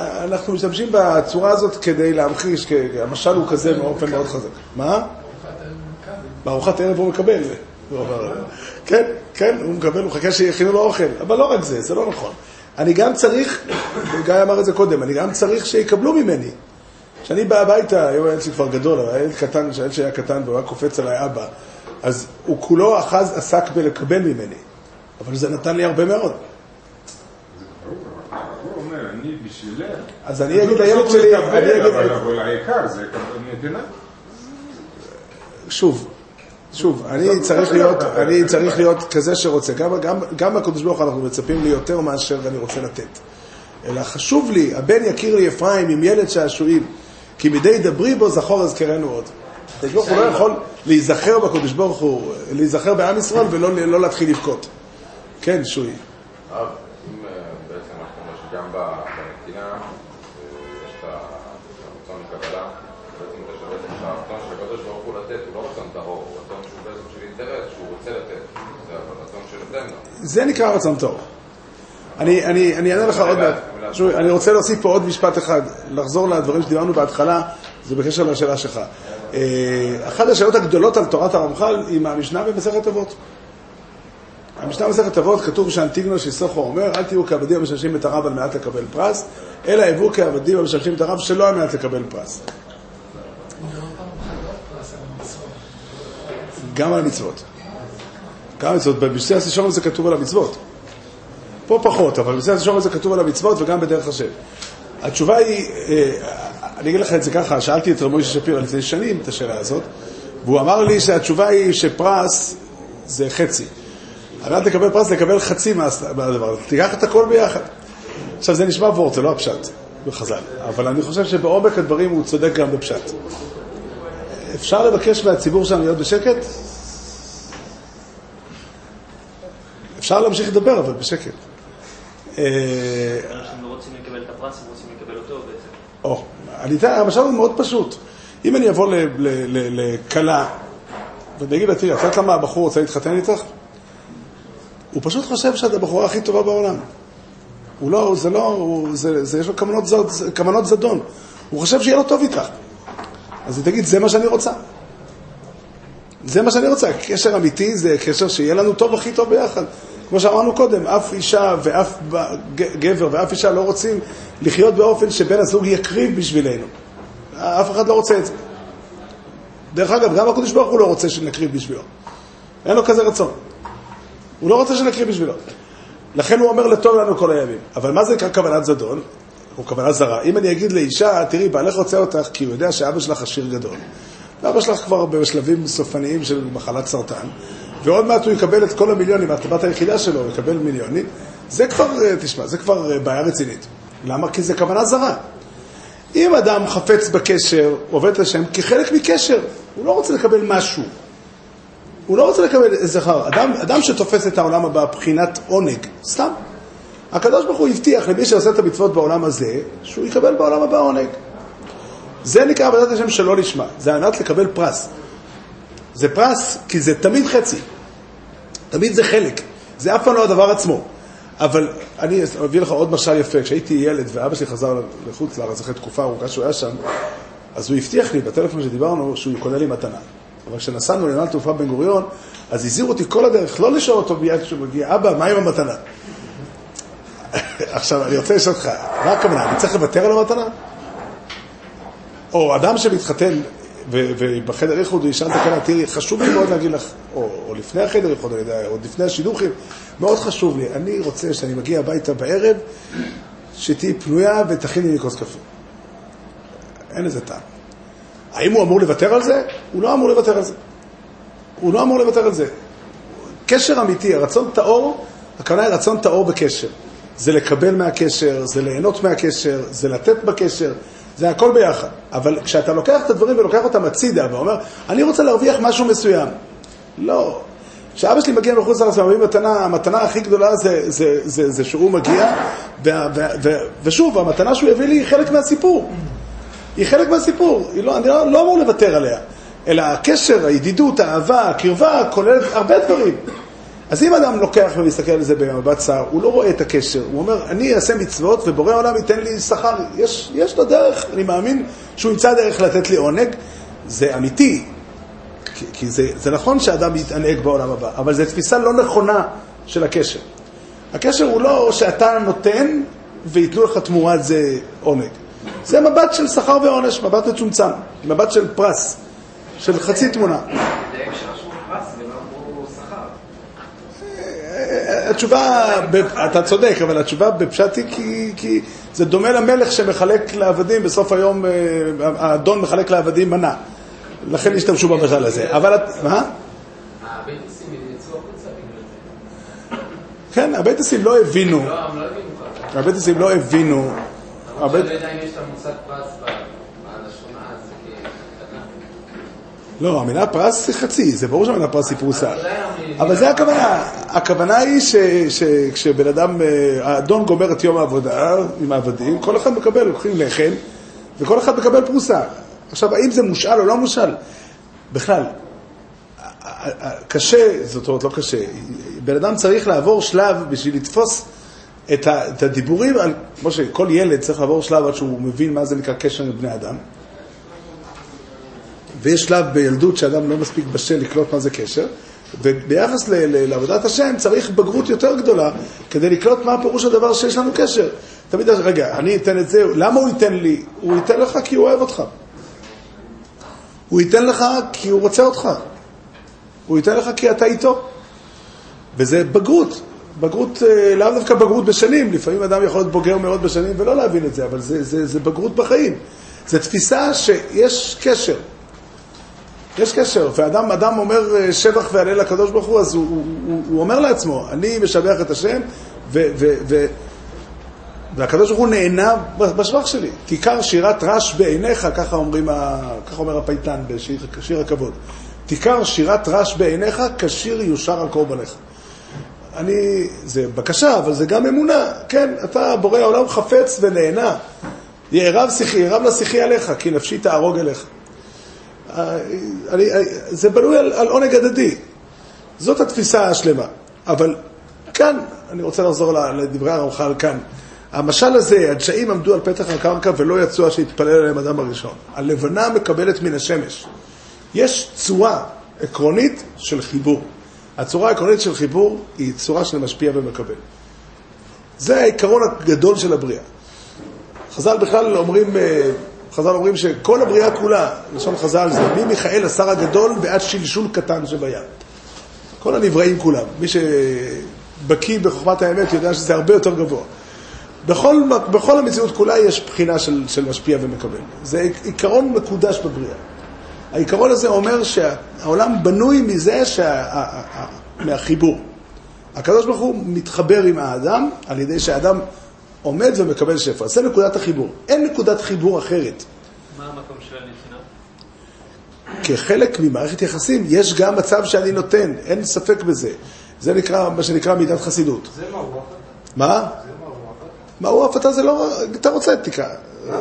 ואנחנו משתמשים בצורה הזאת כדי להמחיש, כי המשל הוא כזה באופן מאוד חזק. מה? בארוחת ערב הוא מקבל. הוא אמר, כן, כן, הוא מקבל, הוא מחכה שיכינו לו אוכל. אבל לא רק זה, זה לא נכון. אני גם צריך, גיא אמר את זה קודם, אני גם צריך שיקבלו ממני. כשאני בא הביתה, היום הילד שלי כבר גדול, אבל הילד קטן, כשהילד שלי היה קטן והוא היה קופץ עליי אבא, אז הוא כולו אחז עסק בלקבל ממני. אבל זה נתן לי הרבה מאוד. אני בשבילך. אז אני אגיד הוא לילד בסוף שלי, הוא יקבל, אני אגיד, אבל העיקר זה נתינה. שוב, שוב, אני צריך להיות, אני צריך להיות כזה שרוצה. גם, גם, גם מהקדוש ברוך הוא אנחנו מצפים לי יותר מאשר אני רוצה לתת. אלא חשוב לי, הבן יכיר לי אפרים עם ילד שעשועים, כי מדי דברי בו זכור אזכרנו עוד. הקדוש ברוך הוא לא יכול להיזכר בקדוש ברוך הוא, להיזכר בעם ישראל ולא לא להתחיל לבכות. כן, שוי. זה נקרא רצון טוב. אני, אני, אני אענה לך עוד מעט. שוב, אני רוצה להוסיף פה עוד משפט אחד, לחזור לדברים שדיברנו בהתחלה, זה בקשר לשאלה שלך. אה, אחת השאלות הגדולות על תורת הרמח"ל היא מהמשנה במסכת אבות. המשנה במסכת אבות כתוב שאנטיגנוס שיסוכו אומר, אל תהיו כעבדים המשמשים את הרב על מנת לקבל פרס, אלא הביאו כעבדים המשמשים את הרב שלא על מנת לקבל פרס. גם על המצוות. גם המצוות. במסכת השורם זה כתוב על המצוות. פה פחות, אבל בסדר השורם זה כתוב על המצוות וגם בדרך השם. התשובה היא, אה, אני אגיד לך את זה ככה, שאלתי את רב מוישה שפירא לפני שנים את השאלה הזאת, והוא אמר לי שהתשובה היא שפרס זה חצי. על מנת לקבל פרס, לקבל חצי מה- מהדבר הזה. תיקח את הכל ביחד. עכשיו, זה נשמע וורט, זה לא הפשט בחז"ל, אבל אני חושב שבעומק הדברים הוא צודק גם בפשט. אפשר לבקש מהציבור שלנו להיות בשקט? אפשר להמשיך לדבר, אבל בשקט. אה, אנשים לא רוצים לקבל את הפרס, הם רוצים לקבל אותו בעצם. או, אני אתן, המשל הוא מאוד פשוט. אם אני אבוא לכלה, ואני אגיד לה, תראי, את יודעת למה הבחור רוצה להתחתן איתך? הוא פשוט חושב שאת הבחורה הכי טובה בעולם. הוא לא, זה לא, הוא, זה, זה, יש לו כוונות, זד, כוונות זדון. הוא חושב שיהיה לו טוב איתך. אז היא תגיד, זה מה שאני רוצה. זה מה שאני רוצה. קשר אמיתי זה קשר שיהיה לנו טוב הכי טוב ביחד. כמו שאמרנו קודם, אף אישה ואף גבר ואף אישה לא רוצים לחיות באופן שבן הזוג יקריב בשבילנו. אף אחד לא רוצה את זה. דרך אגב, גם הקדוש ברוך הוא לא רוצה שנקריב בשבילו. אין לו כזה רצון. הוא לא רוצה שנקריב בשבילו. לכן הוא אומר לטוב לנו כל הימים. אבל מה זה נקרא כוונת זדון? או כוונה זרה. אם אני אגיד לאישה, תראי, בעלך רוצה אותך כי הוא יודע שאבא שלך עשיר גדול. ואבא שלך כבר בשלבים סופניים של מחלת סרטן, ועוד מעט הוא יקבל את כל המיליונים, הטבת היחידה שלו, יקבל מיליונים. זה כבר, אה, תשמע, זה כבר אה, בעיה רצינית. למה? כי זה כוונה זרה. אם אדם חפץ בקשר, עובד את השם כחלק מקשר, הוא לא רוצה לקבל משהו. הוא לא רוצה לקבל זכר. אדם, אדם שתופס את העולם הבא בחינת עונג, סתם. הקדוש ברוך הוא הבטיח למי שעושה את המצוות בעולם הזה, שהוא יקבל בעולם הבא עונג. זה נקרא עבודת השם שלא לשמה, זה על מנת לקבל פרס. זה פרס כי זה תמיד חצי, תמיד זה חלק, זה אף פעם לא הדבר עצמו. אבל אני אביא לך עוד משל יפה, כשהייתי ילד ואבא שלי חזר לחוץ לארץ אחרי תקופה ארוכה שהוא היה שם, אז הוא הבטיח לי בטלפון שדיברנו שהוא קונה לי מתנה. אבל כשנסענו לנמל תעופה בן גוריון, אז הזהירו אותי כל הדרך לא לשאול אותו מיד כשהוא מגיע, אבא, מה עם המתנה? עכשיו, אני רוצה לשאול אותך, מה הכוונה, אני צריך לוותר על המתנה? או אדם שמתחתן ובחדר איחוד הוא ישאל את הכלה, תראי, חשוב לי מאוד להגיד לך, או, או לפני החדר איחוד, אני יודע, או לפני השידוכים, מאוד חשוב לי, אני רוצה שאני מגיע הביתה בערב, שתהיי פנויה ותכיני לי כוס קפה. אין לזה טעם. האם הוא אמור לוותר על זה? הוא לא אמור לוותר על זה. הוא לא אמור לוותר על זה. קשר אמיתי, הרצון טהור, הכוונה היא רצון טהור בקשר. זה לקבל מהקשר, זה ליהנות מהקשר, זה לתת בקשר, זה הכל ביחד. אבל כשאתה לוקח את הדברים ולוקח אותם הצידה ואומר, אני רוצה להרוויח משהו מסוים. לא. כשאבא שלי מגיע מחוץ לארץ ומביא מתנה, המתנה הכי גדולה זה, זה, זה, זה שהוא מגיע, ו, ו, ו, ושוב, המתנה שהוא יביא לי היא חלק מהסיפור. היא חלק מהסיפור, היא לא, אני לא, לא אמור לוותר עליה. אלא הקשר, הידידות, האהבה, הקרבה, כוללת הרבה דברים. אז אם אדם לוקח ומסתכל על זה במבט צר, הוא לא רואה את הקשר, הוא אומר, אני אעשה מצוות ובורא העולם ייתן לי שכר. יש, יש לו דרך, אני מאמין שהוא ימצא דרך לתת לי עונג, זה אמיתי, כי, כי זה, זה נכון שאדם יתענג בעולם הבא, אבל זו תפיסה לא נכונה של הקשר. הקשר הוא לא שאתה נותן וייתנו לך תמורת זה עונג. זה מבט של שכר ועונש, מבט מצומצם, מבט של פרס, של חצי תמונה. דייק שרשמו פרס ולא אמרו שכר. התשובה, אתה צודק, אבל התשובה בפשט היא כי, כי זה דומה למלך שמחלק לעבדים, בסוף היום אה, האדון מחלק לעבדים מנה. לכן השתמשו במשל הזה. אבל, את- מה? כן, הבייתוסים לא הבינו, לא, לא. הבייתוסים לא הבינו, למרות שאני לא יודע אם יש את המושג פרס ב- בלשון אז, כי... לא, המילה פרס היא חצי, זה ברור שהמילה פרס היא פרוסה. אבל זה הכוונה, הכוונה היא שכשבן אדם, אה, האדון גומר את יום העבודה עם העבדים, כל אחד מקבל, לוקחים לחם, וכל אחד מקבל פרוסה. עכשיו, האם זה מושאל או לא מושאל? בכלל, קשה, זאת אומרת, לא קשה, בן אדם צריך לעבור שלב בשביל לתפוס את, הדיבורים, כמו שכל ילד צריך לעבור שלב עד שהוא מבין מה זה נקרא קשר עם בני אדם. ויש שלב בילדות שאדם לא מספיק בשל לקלוט מה זה קשר, וביחס ל, ל, לעבודת השם צריך בגרות יותר גדולה כדי לקלוט מה פירוש הדבר שיש לנו קשר. תמיד, רגע, אני אתן את זה, למה הוא ייתן לי? הוא ייתן לך כי הוא אוהב אותך. הוא ייתן לך כי הוא רוצה אותך. הוא ייתן לך כי אתה איתו. וזה בגרות. בגרות, אה, לאו דווקא בגרות בשנים, לפעמים אדם יכול להיות בוגר מאוד בשנים ולא להבין את זה, אבל זה, זה, זה בגרות בחיים. זו תפיסה שיש קשר. יש קשר, ואדם אדם אומר אה, שבח והלל לקדוש ברוך הוא, אז הוא, הוא, הוא, הוא אומר לעצמו, אני משבח את השם, ו, ו, ו, והקדוש ברוך הוא נהנה בשבח שלי. תיכר שירת רש בעיניך, ככה, אומרים, ככה אומר הפייטן בשיר שיר הכבוד. תיכר שירת רש בעיניך, כשיר יושר על קורבניך. אני, זה בקשה, אבל זה גם אמונה. כן, אתה בורא העולם חפץ ונהנה. יערב לשיחי עליך, כי נפשי תהרוג אליך. אה, אני, זה בנוי על, על עונג הדדי. זאת התפיסה השלמה. אבל כאן, אני רוצה לחזור לדברי הרמח"ל כאן. המשל הזה, הדשאים עמדו על פתח הקרקע ולא יצאו עד שהתפלל עליהם אדם הראשון. הלבנה מקבלת מן השמש. יש צורה עקרונית של חיבור. הצורה העקרונית של חיבור היא צורה של משפיע ומקבל. זה העיקרון הגדול של הבריאה. חז"ל בכלל אומרים, אה, חז"ל אומרים שכל הבריאה כולה, לשון חז"ל זה ממיכאל השר הגדול ועד שלשול קטן שבים. כל הנבראים כולם. מי שבקיא בחוכמת האמת יודע שזה הרבה יותר גבוה. בכל, בכל המציאות כולה יש בחינה של, של משפיע ומקבל. זה עיקרון מקודש בבריאה. העיקרון הזה אומר שהעולם בנוי מזה, שה, מהחיבור. הקדוש ברוך הוא מתחבר עם האדם על ידי שהאדם עומד ומקבל שפע. זה נקודת החיבור. אין נקודת חיבור אחרת. מה המקום של הנתינה? כחלק ממערכת יחסים, יש גם מצב שאני נותן, אין ספק בזה. זה נקרא, מה שנקרא מידת חסידות. זה מה הוא הפת? מה? זה מה הוא הפת? מה הוא אף אתה זה לא, אתה רוצה תקרא,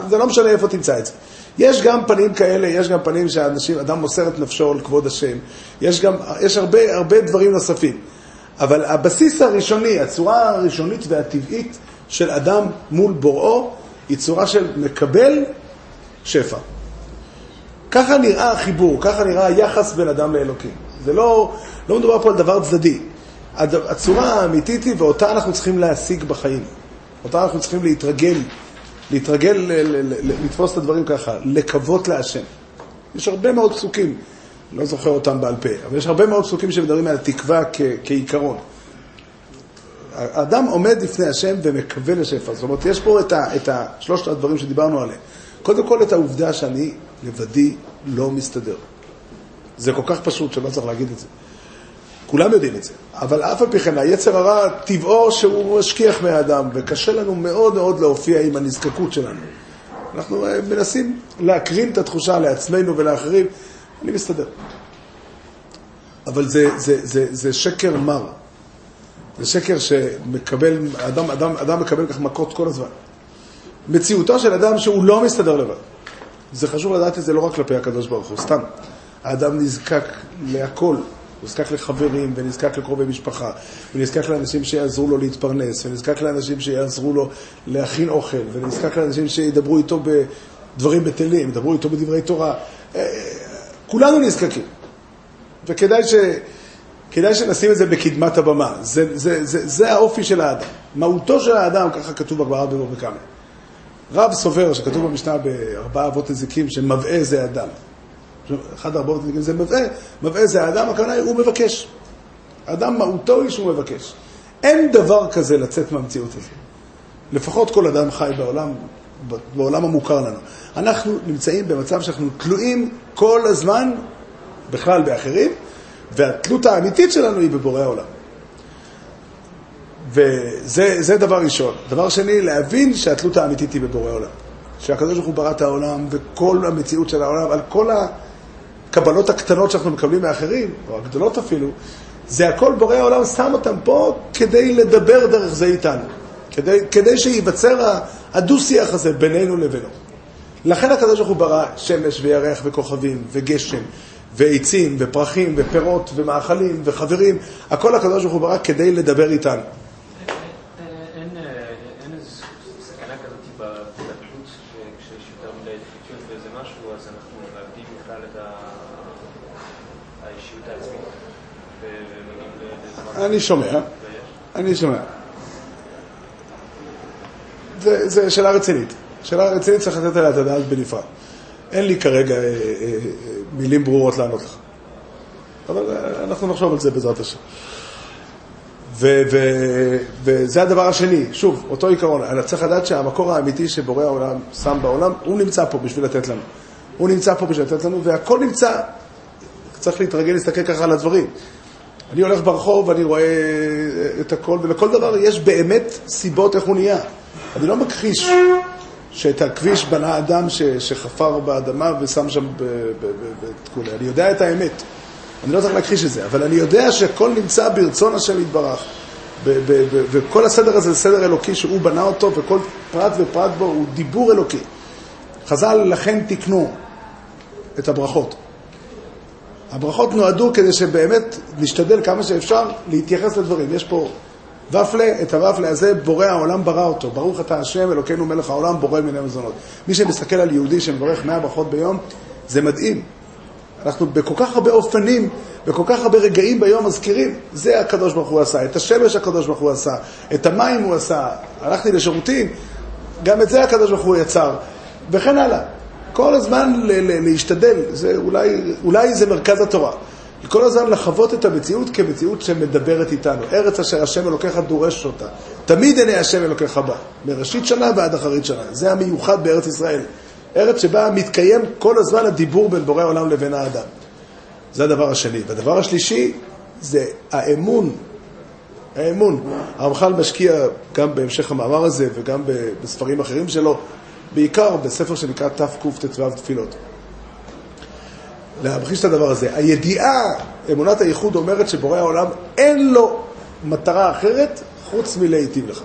זה לא משנה איפה תמצא את זה. יש גם פנים כאלה, יש גם פנים שאנשים, אדם מוסר את נפשו על כבוד השם, יש גם, יש הרבה, הרבה דברים נוספים. אבל הבסיס הראשוני, הצורה הראשונית והטבעית של אדם מול בוראו, היא צורה של מקבל שפע. ככה נראה החיבור, ככה נראה היחס בין אדם לאלוקים. זה לא, לא מדובר פה על דבר צדדי. הצורה האמיתית היא, ואותה אנחנו צריכים להשיג בחיים. אותה אנחנו צריכים להתרגל, להתרגל, לתפוס את הדברים ככה, לקוות להשם. יש הרבה מאוד פסוקים, לא זוכר אותם בעל פה, אבל יש הרבה מאוד פסוקים שמדברים על תקווה כ- כעיקרון. האדם עומד לפני השם ומקווה לשפע. זאת אומרת, יש פה את, ה, את ה, שלושת הדברים שדיברנו עליהם. קודם כל, את העובדה שאני לבדי לא מסתדר. זה כל כך פשוט שלא צריך להגיד את זה. כולם יודעים את זה. אבל אף על פי כן, היצר הרע, טבעו שהוא משכיח מהאדם, וקשה לנו מאוד מאוד להופיע עם הנזקקות שלנו. אנחנו אה, מנסים להקרין את התחושה לעצמנו ולאחרים, אני מסתדר. אבל זה, זה, זה, זה שקר מר. זה שקר שמקבל, אדם, אדם, אדם מקבל כך מכות כל הזמן. מציאותו של אדם שהוא לא מסתדר לבד. זה חשוב לדעת את זה לא רק כלפי הקדוש ברוך הוא, סתם. האדם נזקק להכל. הוא נזקק לחברים, ונזקק לקרובי משפחה, ונזקק לאנשים שיעזרו לו להתפרנס, ונזקק לאנשים שיעזרו לו להכין אוכל, ונזקק לאנשים שידברו איתו בדברים בטלים, ידברו איתו בדברי תורה. אה, כולנו נזקקים. וכדאי ש... כדאי שנשים את זה בקדמת הבמה. זה, זה, זה, זה האופי של האדם. מהותו של האדם, ככה כתוב בגמרא בבבא קמא. רב סובר, שכתוב במשנה בארבעה אבות נזיקים, שמבעה זה אדם. אחד הארבעות נזיקים זה מבעה, מבעה זה האדם, הכוונה היא, הוא מבקש. האדם מהותו היא שהוא מבקש. אין דבר כזה לצאת מהמציאות הזו. לפחות כל אדם חי בעולם, בעולם המוכר לנו. אנחנו נמצאים במצב שאנחנו תלויים כל הזמן, בכלל באחרים, והתלות האמיתית שלנו היא בבורא העולם. וזה זה דבר ראשון. דבר שני, להבין שהתלות האמיתית היא בבורא העולם. שהקדוש ברוך הוא ברא את העולם וכל המציאות של העולם, על כל הקבלות הקטנות שאנחנו מקבלים מאחרים, או הגדולות אפילו, זה הכל בורא העולם שם אותם פה כדי לדבר דרך זה איתנו. כדי, כדי שייווצר הדו-שיח הזה בינינו לבינו. לכן הקדוש ברוך הוא ברא שמש וירח וכוכבים וגשם ועצים ופרחים ופירות ומאכלים וחברים, הכל הקדוש ברוך הוא ברא כדי לדבר איתנו. אין, אין איזו סכנה כזאת אני שומע. אני שומע. זה שאלה רצינית. שאלה רצינית צריך לתת עליה את הדעת בנפרד. אין לי כרגע אה, אה, אה, מילים ברורות לענות לך. אבל אנחנו נחשוב על זה בעזרת השם. ו- ו- וזה הדבר השני, שוב, אותו עיקרון, אני צריך לדעת שהמקור האמיתי שבורא העולם שם בעולם, הוא נמצא פה בשביל לתת לנו. הוא נמצא פה בשביל לתת לנו, והכל נמצא, צריך להתרגל להסתכל ככה על הדברים. אני הולך ברחוב ואני רואה את הכל, ולכל דבר יש באמת סיבות איך הוא נהיה. אני לא מכחיש שאת הכביש בנה אדם ש, שחפר באדמה ושם שם בתקולה. אני יודע את האמת. אני לא צריך להכחיש את זה, אבל אני יודע שהכל נמצא ברצון השם יתברך. וכל הסדר הזה זה סדר אלוקי שהוא בנה אותו, וכל פרט ופרט בו הוא דיבור אלוקי. חז"ל לכן תיקנו את הברכות. הברכות נועדו כדי שבאמת נשתדל כמה שאפשר להתייחס לדברים. יש פה ופלה, את הוופלה הזה בורא העולם ברא אותו. ברוך אתה השם, אלוקינו מלך העולם, בורא מיני מזונות. מי שמסתכל על יהודי שמברך מאה ברכות ביום, זה מדהים. אנחנו בכל כך הרבה אופנים, בכל כך הרבה רגעים ביום מזכירים, זה הקדוש ברוך הוא עשה, את השמש הקדוש ברוך הוא עשה, את המים הוא עשה, הלכתי לשירותים, גם את זה הקדוש ברוך הוא יצר, וכן הלאה. כל הזמן ל- ל- להשתדל, זה אולי, אולי זה מרכז התורה. כל הזמן לחוות את המציאות כמציאות שמדברת איתנו. ארץ אשר השם אלוקיך דורש אותה. תמיד עיני השם אלוקיך בה, מראשית שנה ועד אחרית שנה. זה המיוחד בארץ ישראל. ארץ שבה מתקיים כל הזמן הדיבור בין בורא העולם לבין האדם. זה הדבר השני. והדבר השלישי זה האמון. האמון. הרמח"ל משקיע גם בהמשך המאמר הזה וגם בספרים אחרים שלו, בעיקר בספר שנקרא תקט"ו תפילות. להמחיש את הדבר הזה. הידיעה, אמונת הייחוד אומרת שבורא העולם אין לו מטרה אחרת חוץ מלהיטיב לך.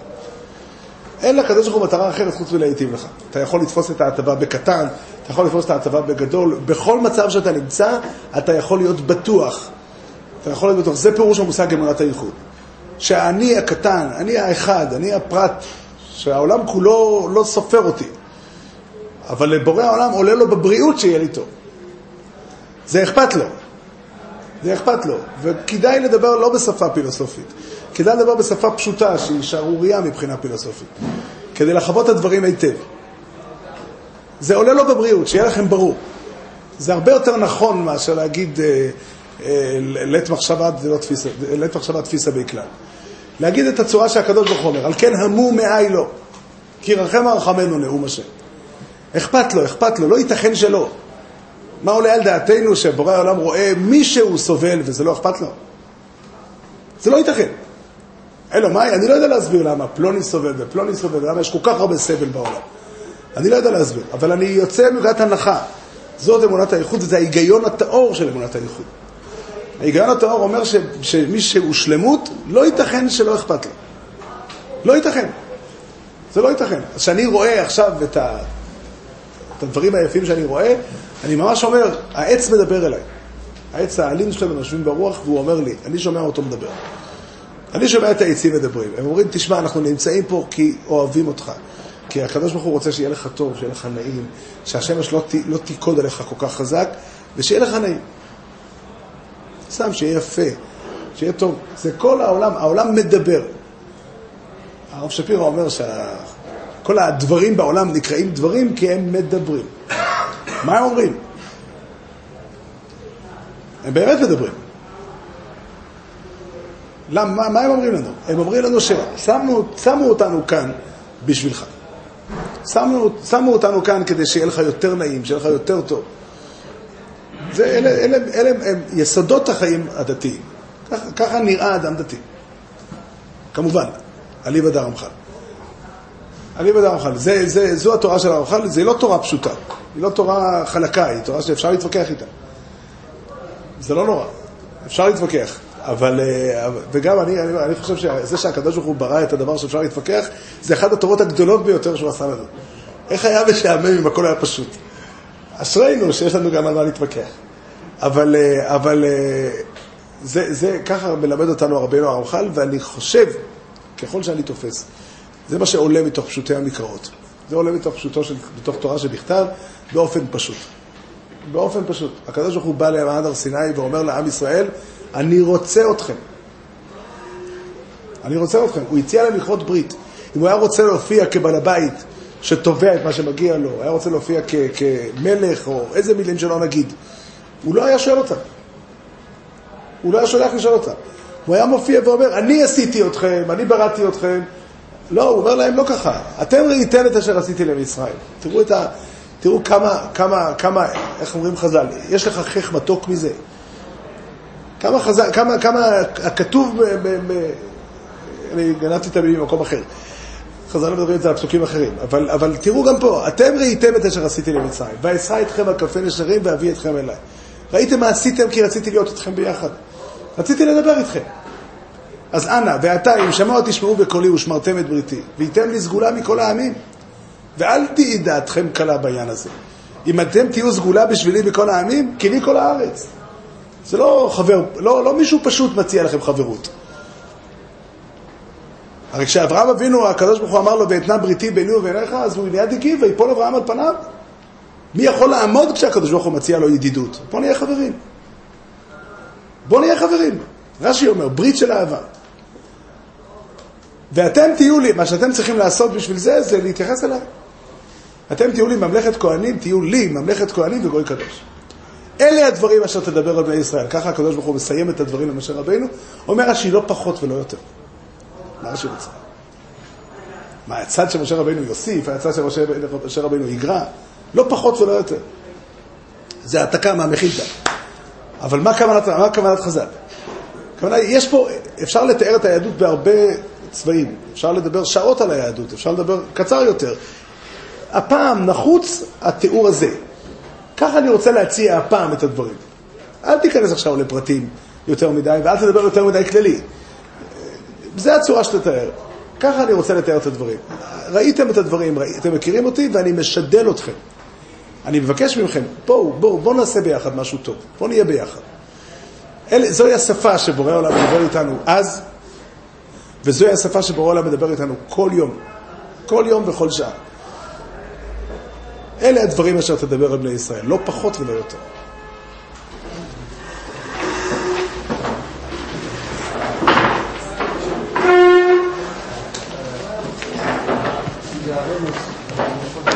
אין לקדוש ברוך הוא מטרה אחרת חוץ מלהיטיב לך. אתה יכול לתפוס את ההטבה בקטן, אתה יכול לתפוס את ההטבה בגדול, בכל מצב שאתה נמצא, אתה יכול להיות בטוח. אתה יכול להיות בטוח. זה פירוש המושג אמונת הייחוד. שאני הקטן, אני האחד, אני הפרט, שהעולם כולו לא סופר אותי. אבל לבורא העולם עולה לו בבריאות שיהיה לי טוב. זה אכפת לו. זה אכפת לו. וכדאי לדבר לא בשפה פילוסופית. כדאי לדבר בשפה פשוטה, שהיא שערורייה מבחינה פילוסופית. כדי לחוות את הדברים היטב. זה עולה לו בבריאות, שיהיה לכם ברור. זה הרבה יותר נכון מאשר להגיד אה, אה, לית מחשבה לא תפיסה, לית מחשבה תפיסה בכלל. להגיד את הצורה שהקדוש ברוך הוא אומר, על כן המו מאי לו, כי רחם הרחמנו נאום השם. אכפת לו, אכפת לו, לא ייתכן שלא. מה עולה על דעתנו שבורא העולם רואה מישהו סובל וזה לא אכפת לו? זה לא ייתכן. אלא מאי, אני לא יודע להסביר למה פלוני סובל ופלוני סובל ולמה יש כל כך הרבה סבל בעולם. אני לא יודע להסביר, אבל אני יוצא מנקודת הנחה. זאת אמונת הייחוד, וזה ההיגיון הטהור של אמונת הייחוד. ההיגיון הטהור אומר ש, שמי שהוא שלמות, לא ייתכן שלא אכפת לו. לא ייתכן. זה לא ייתכן. אז כשאני רואה עכשיו את, ה, את הדברים היפים שאני רואה, אני ממש אומר, העץ מדבר אליי. העץ העלים שלנו יושבים ברוח, והוא אומר לי, אני שומע אותו מדבר. אני שומע את העצים מדברים. הם אומרים, תשמע, אנחנו נמצאים פה כי אוהבים אותך. כי הקדוש ברוך הוא רוצה שיהיה לך טוב, שיהיה לך נעים, שהשמש לא, ת, לא תיקוד עליך כל כך חזק, ושיהיה לך נעים. סתם, שיהיה יפה, שיהיה טוב. זה כל העולם, העולם מדבר. הרב שפירא אומר שכל הדברים בעולם נקראים דברים כי הם מדברים. מה הם אומרים? הם באמת מדברים. למה, מה, הם אומרים לנו? הם אומרים לנו ששמו אותנו כאן בשבילך. שמו, שמו אותנו כאן כדי שיהיה לך יותר נעים, שיהיה לך יותר טוב. זה, אלה, אלה, אלה הם יסודות החיים הדתיים. ככה, ככה נראה אדם דתי. כמובן, אליבא דרמח"ל. אליבא דרמח"ל. זו התורה של הרמח"ל, זה לא תורה פשוטה. היא לא תורה חלקה, היא תורה שאפשר להתווכח איתה. זה לא נורא, אפשר להתווכח. אבל, וגם אני, אני, אני חושב שזה שהקדוש ברוך הוא ברא את הדבר שאפשר להתווכח, זה אחת התורות הגדולות ביותר שהוא עשה לנו. איך היה משעמם אם הכל היה פשוט? אשרינו שיש לנו גם על מה להתווכח. אבל, אבל זה, זה ככה מלמד אותנו רבינו הרמח"ל, ואני חושב, ככל שאני תופס, זה מה שעולה מתוך פשוטי המקראות. זה עולה מתוך פשוטו של, מתוך תורה שבכתב, באופן פשוט. באופן פשוט. הקדוש ברוך הוא בא למעמד הר סיני ואומר לעם ישראל, אני רוצה אתכם. אני רוצה אתכם. הוא הציע להם לכרות ברית. אם הוא היה רוצה להופיע כבעל הבית שתובע את מה שמגיע לו, היה רוצה להופיע כ- כמלך או איזה מילים שלא נגיד, הוא לא היה שואל אותם. הוא לא היה שולח לשאול אותם. הוא היה מופיע ואומר, אני עשיתי אתכם, אני בראתי אתכם. לא, הוא אומר להם, לא ככה. אתם ראיתם את אשר עשיתי למצרים. תראו את ה... תראו כמה, כמה, כמה, איך אומרים חז"ל, יש לך חך מתוק מזה. כמה, חזק, כמה, כמה הכתוב, ב, ב, ב, אני גנבתי את המילים במקום אחר. חז"ל מדברים את זה על פסוקים אחרים, אבל, אבל תראו גם פה, אתם ראיתם את אשר עשיתי למצרים, ואשא אתכם על כנפי נשרים ואביא אתכם אליי. ראיתם מה עשיתם כי רציתי להיות איתכם ביחד. רציתי לדבר איתכם. אז אנא, ועתה, אם שמעו תשמעו בקולי ושמרתם את בריתי, וייתם לי סגולה מכל העמים. ואל תהי דעתכם קלה בעניין הזה. אם אתם תהיו סגולה בשבילי מכל העמים, כי לי כל הארץ. זה לא חבר, לא, לא מישהו פשוט מציע לכם חברות. הרי כשאברהם אבינו, הקדוש ברוך הוא אמר לו, ואתנה בריתי ביני וביניך, אז הוא מיד הגיב, ויפול אברהם על פניו. מי יכול לעמוד כשהקדוש ברוך הוא מציע לו ידידות? בוא נהיה חברים. בוא נהיה חברים. רש"י אומר, ברית של אהבה. ואתם תהיו לי, מה שאתם צריכים לעשות בשביל זה, זה להתייחס אליי. אתם תהיו לי ממלכת כהנים, תהיו לי ממלכת כהנים וגוי קדוש. אלה הדברים אשר תדבר על בני ישראל. ככה הקדוש ברוך הוא מסיים את הדברים למשה רבינו, אומר רש"י לא פחות ולא יותר. מה רש"י רוצה? מה, הצד שמשה רבינו יוסיף, הצד שמשה רבינו יגרע? לא פחות ולא יותר. זה העתקה מהמחילתא. אבל מה כוונת, מה כוונת חז"ל? כוונה, יש פה, אפשר לתאר את היהדות בהרבה צבעים. אפשר לדבר שעות על היהדות, אפשר לדבר קצר יותר. הפעם נחוץ התיאור הזה. ככה אני רוצה להציע הפעם את הדברים. אל תיכנס עכשיו לפרטים יותר מדי, ואל תדבר יותר מדי כללי. זה הצורה שתתאר. ככה אני רוצה לתאר את הדברים. ראיתם את הדברים, ראי, אתם מכירים אותי, ואני משדל אתכם. אני מבקש מכם, בואו, בואו, בואו נעשה ביחד משהו טוב. בואו נהיה ביחד. אלה, זוהי השפה שבורא העולם מדבר איתנו אז, וזוהי השפה שבורא העולם מדבר איתנו כל יום. כל יום וכל שעה. אלה הדברים אשר תדבר על בני ישראל, לא פחות ולא יותר.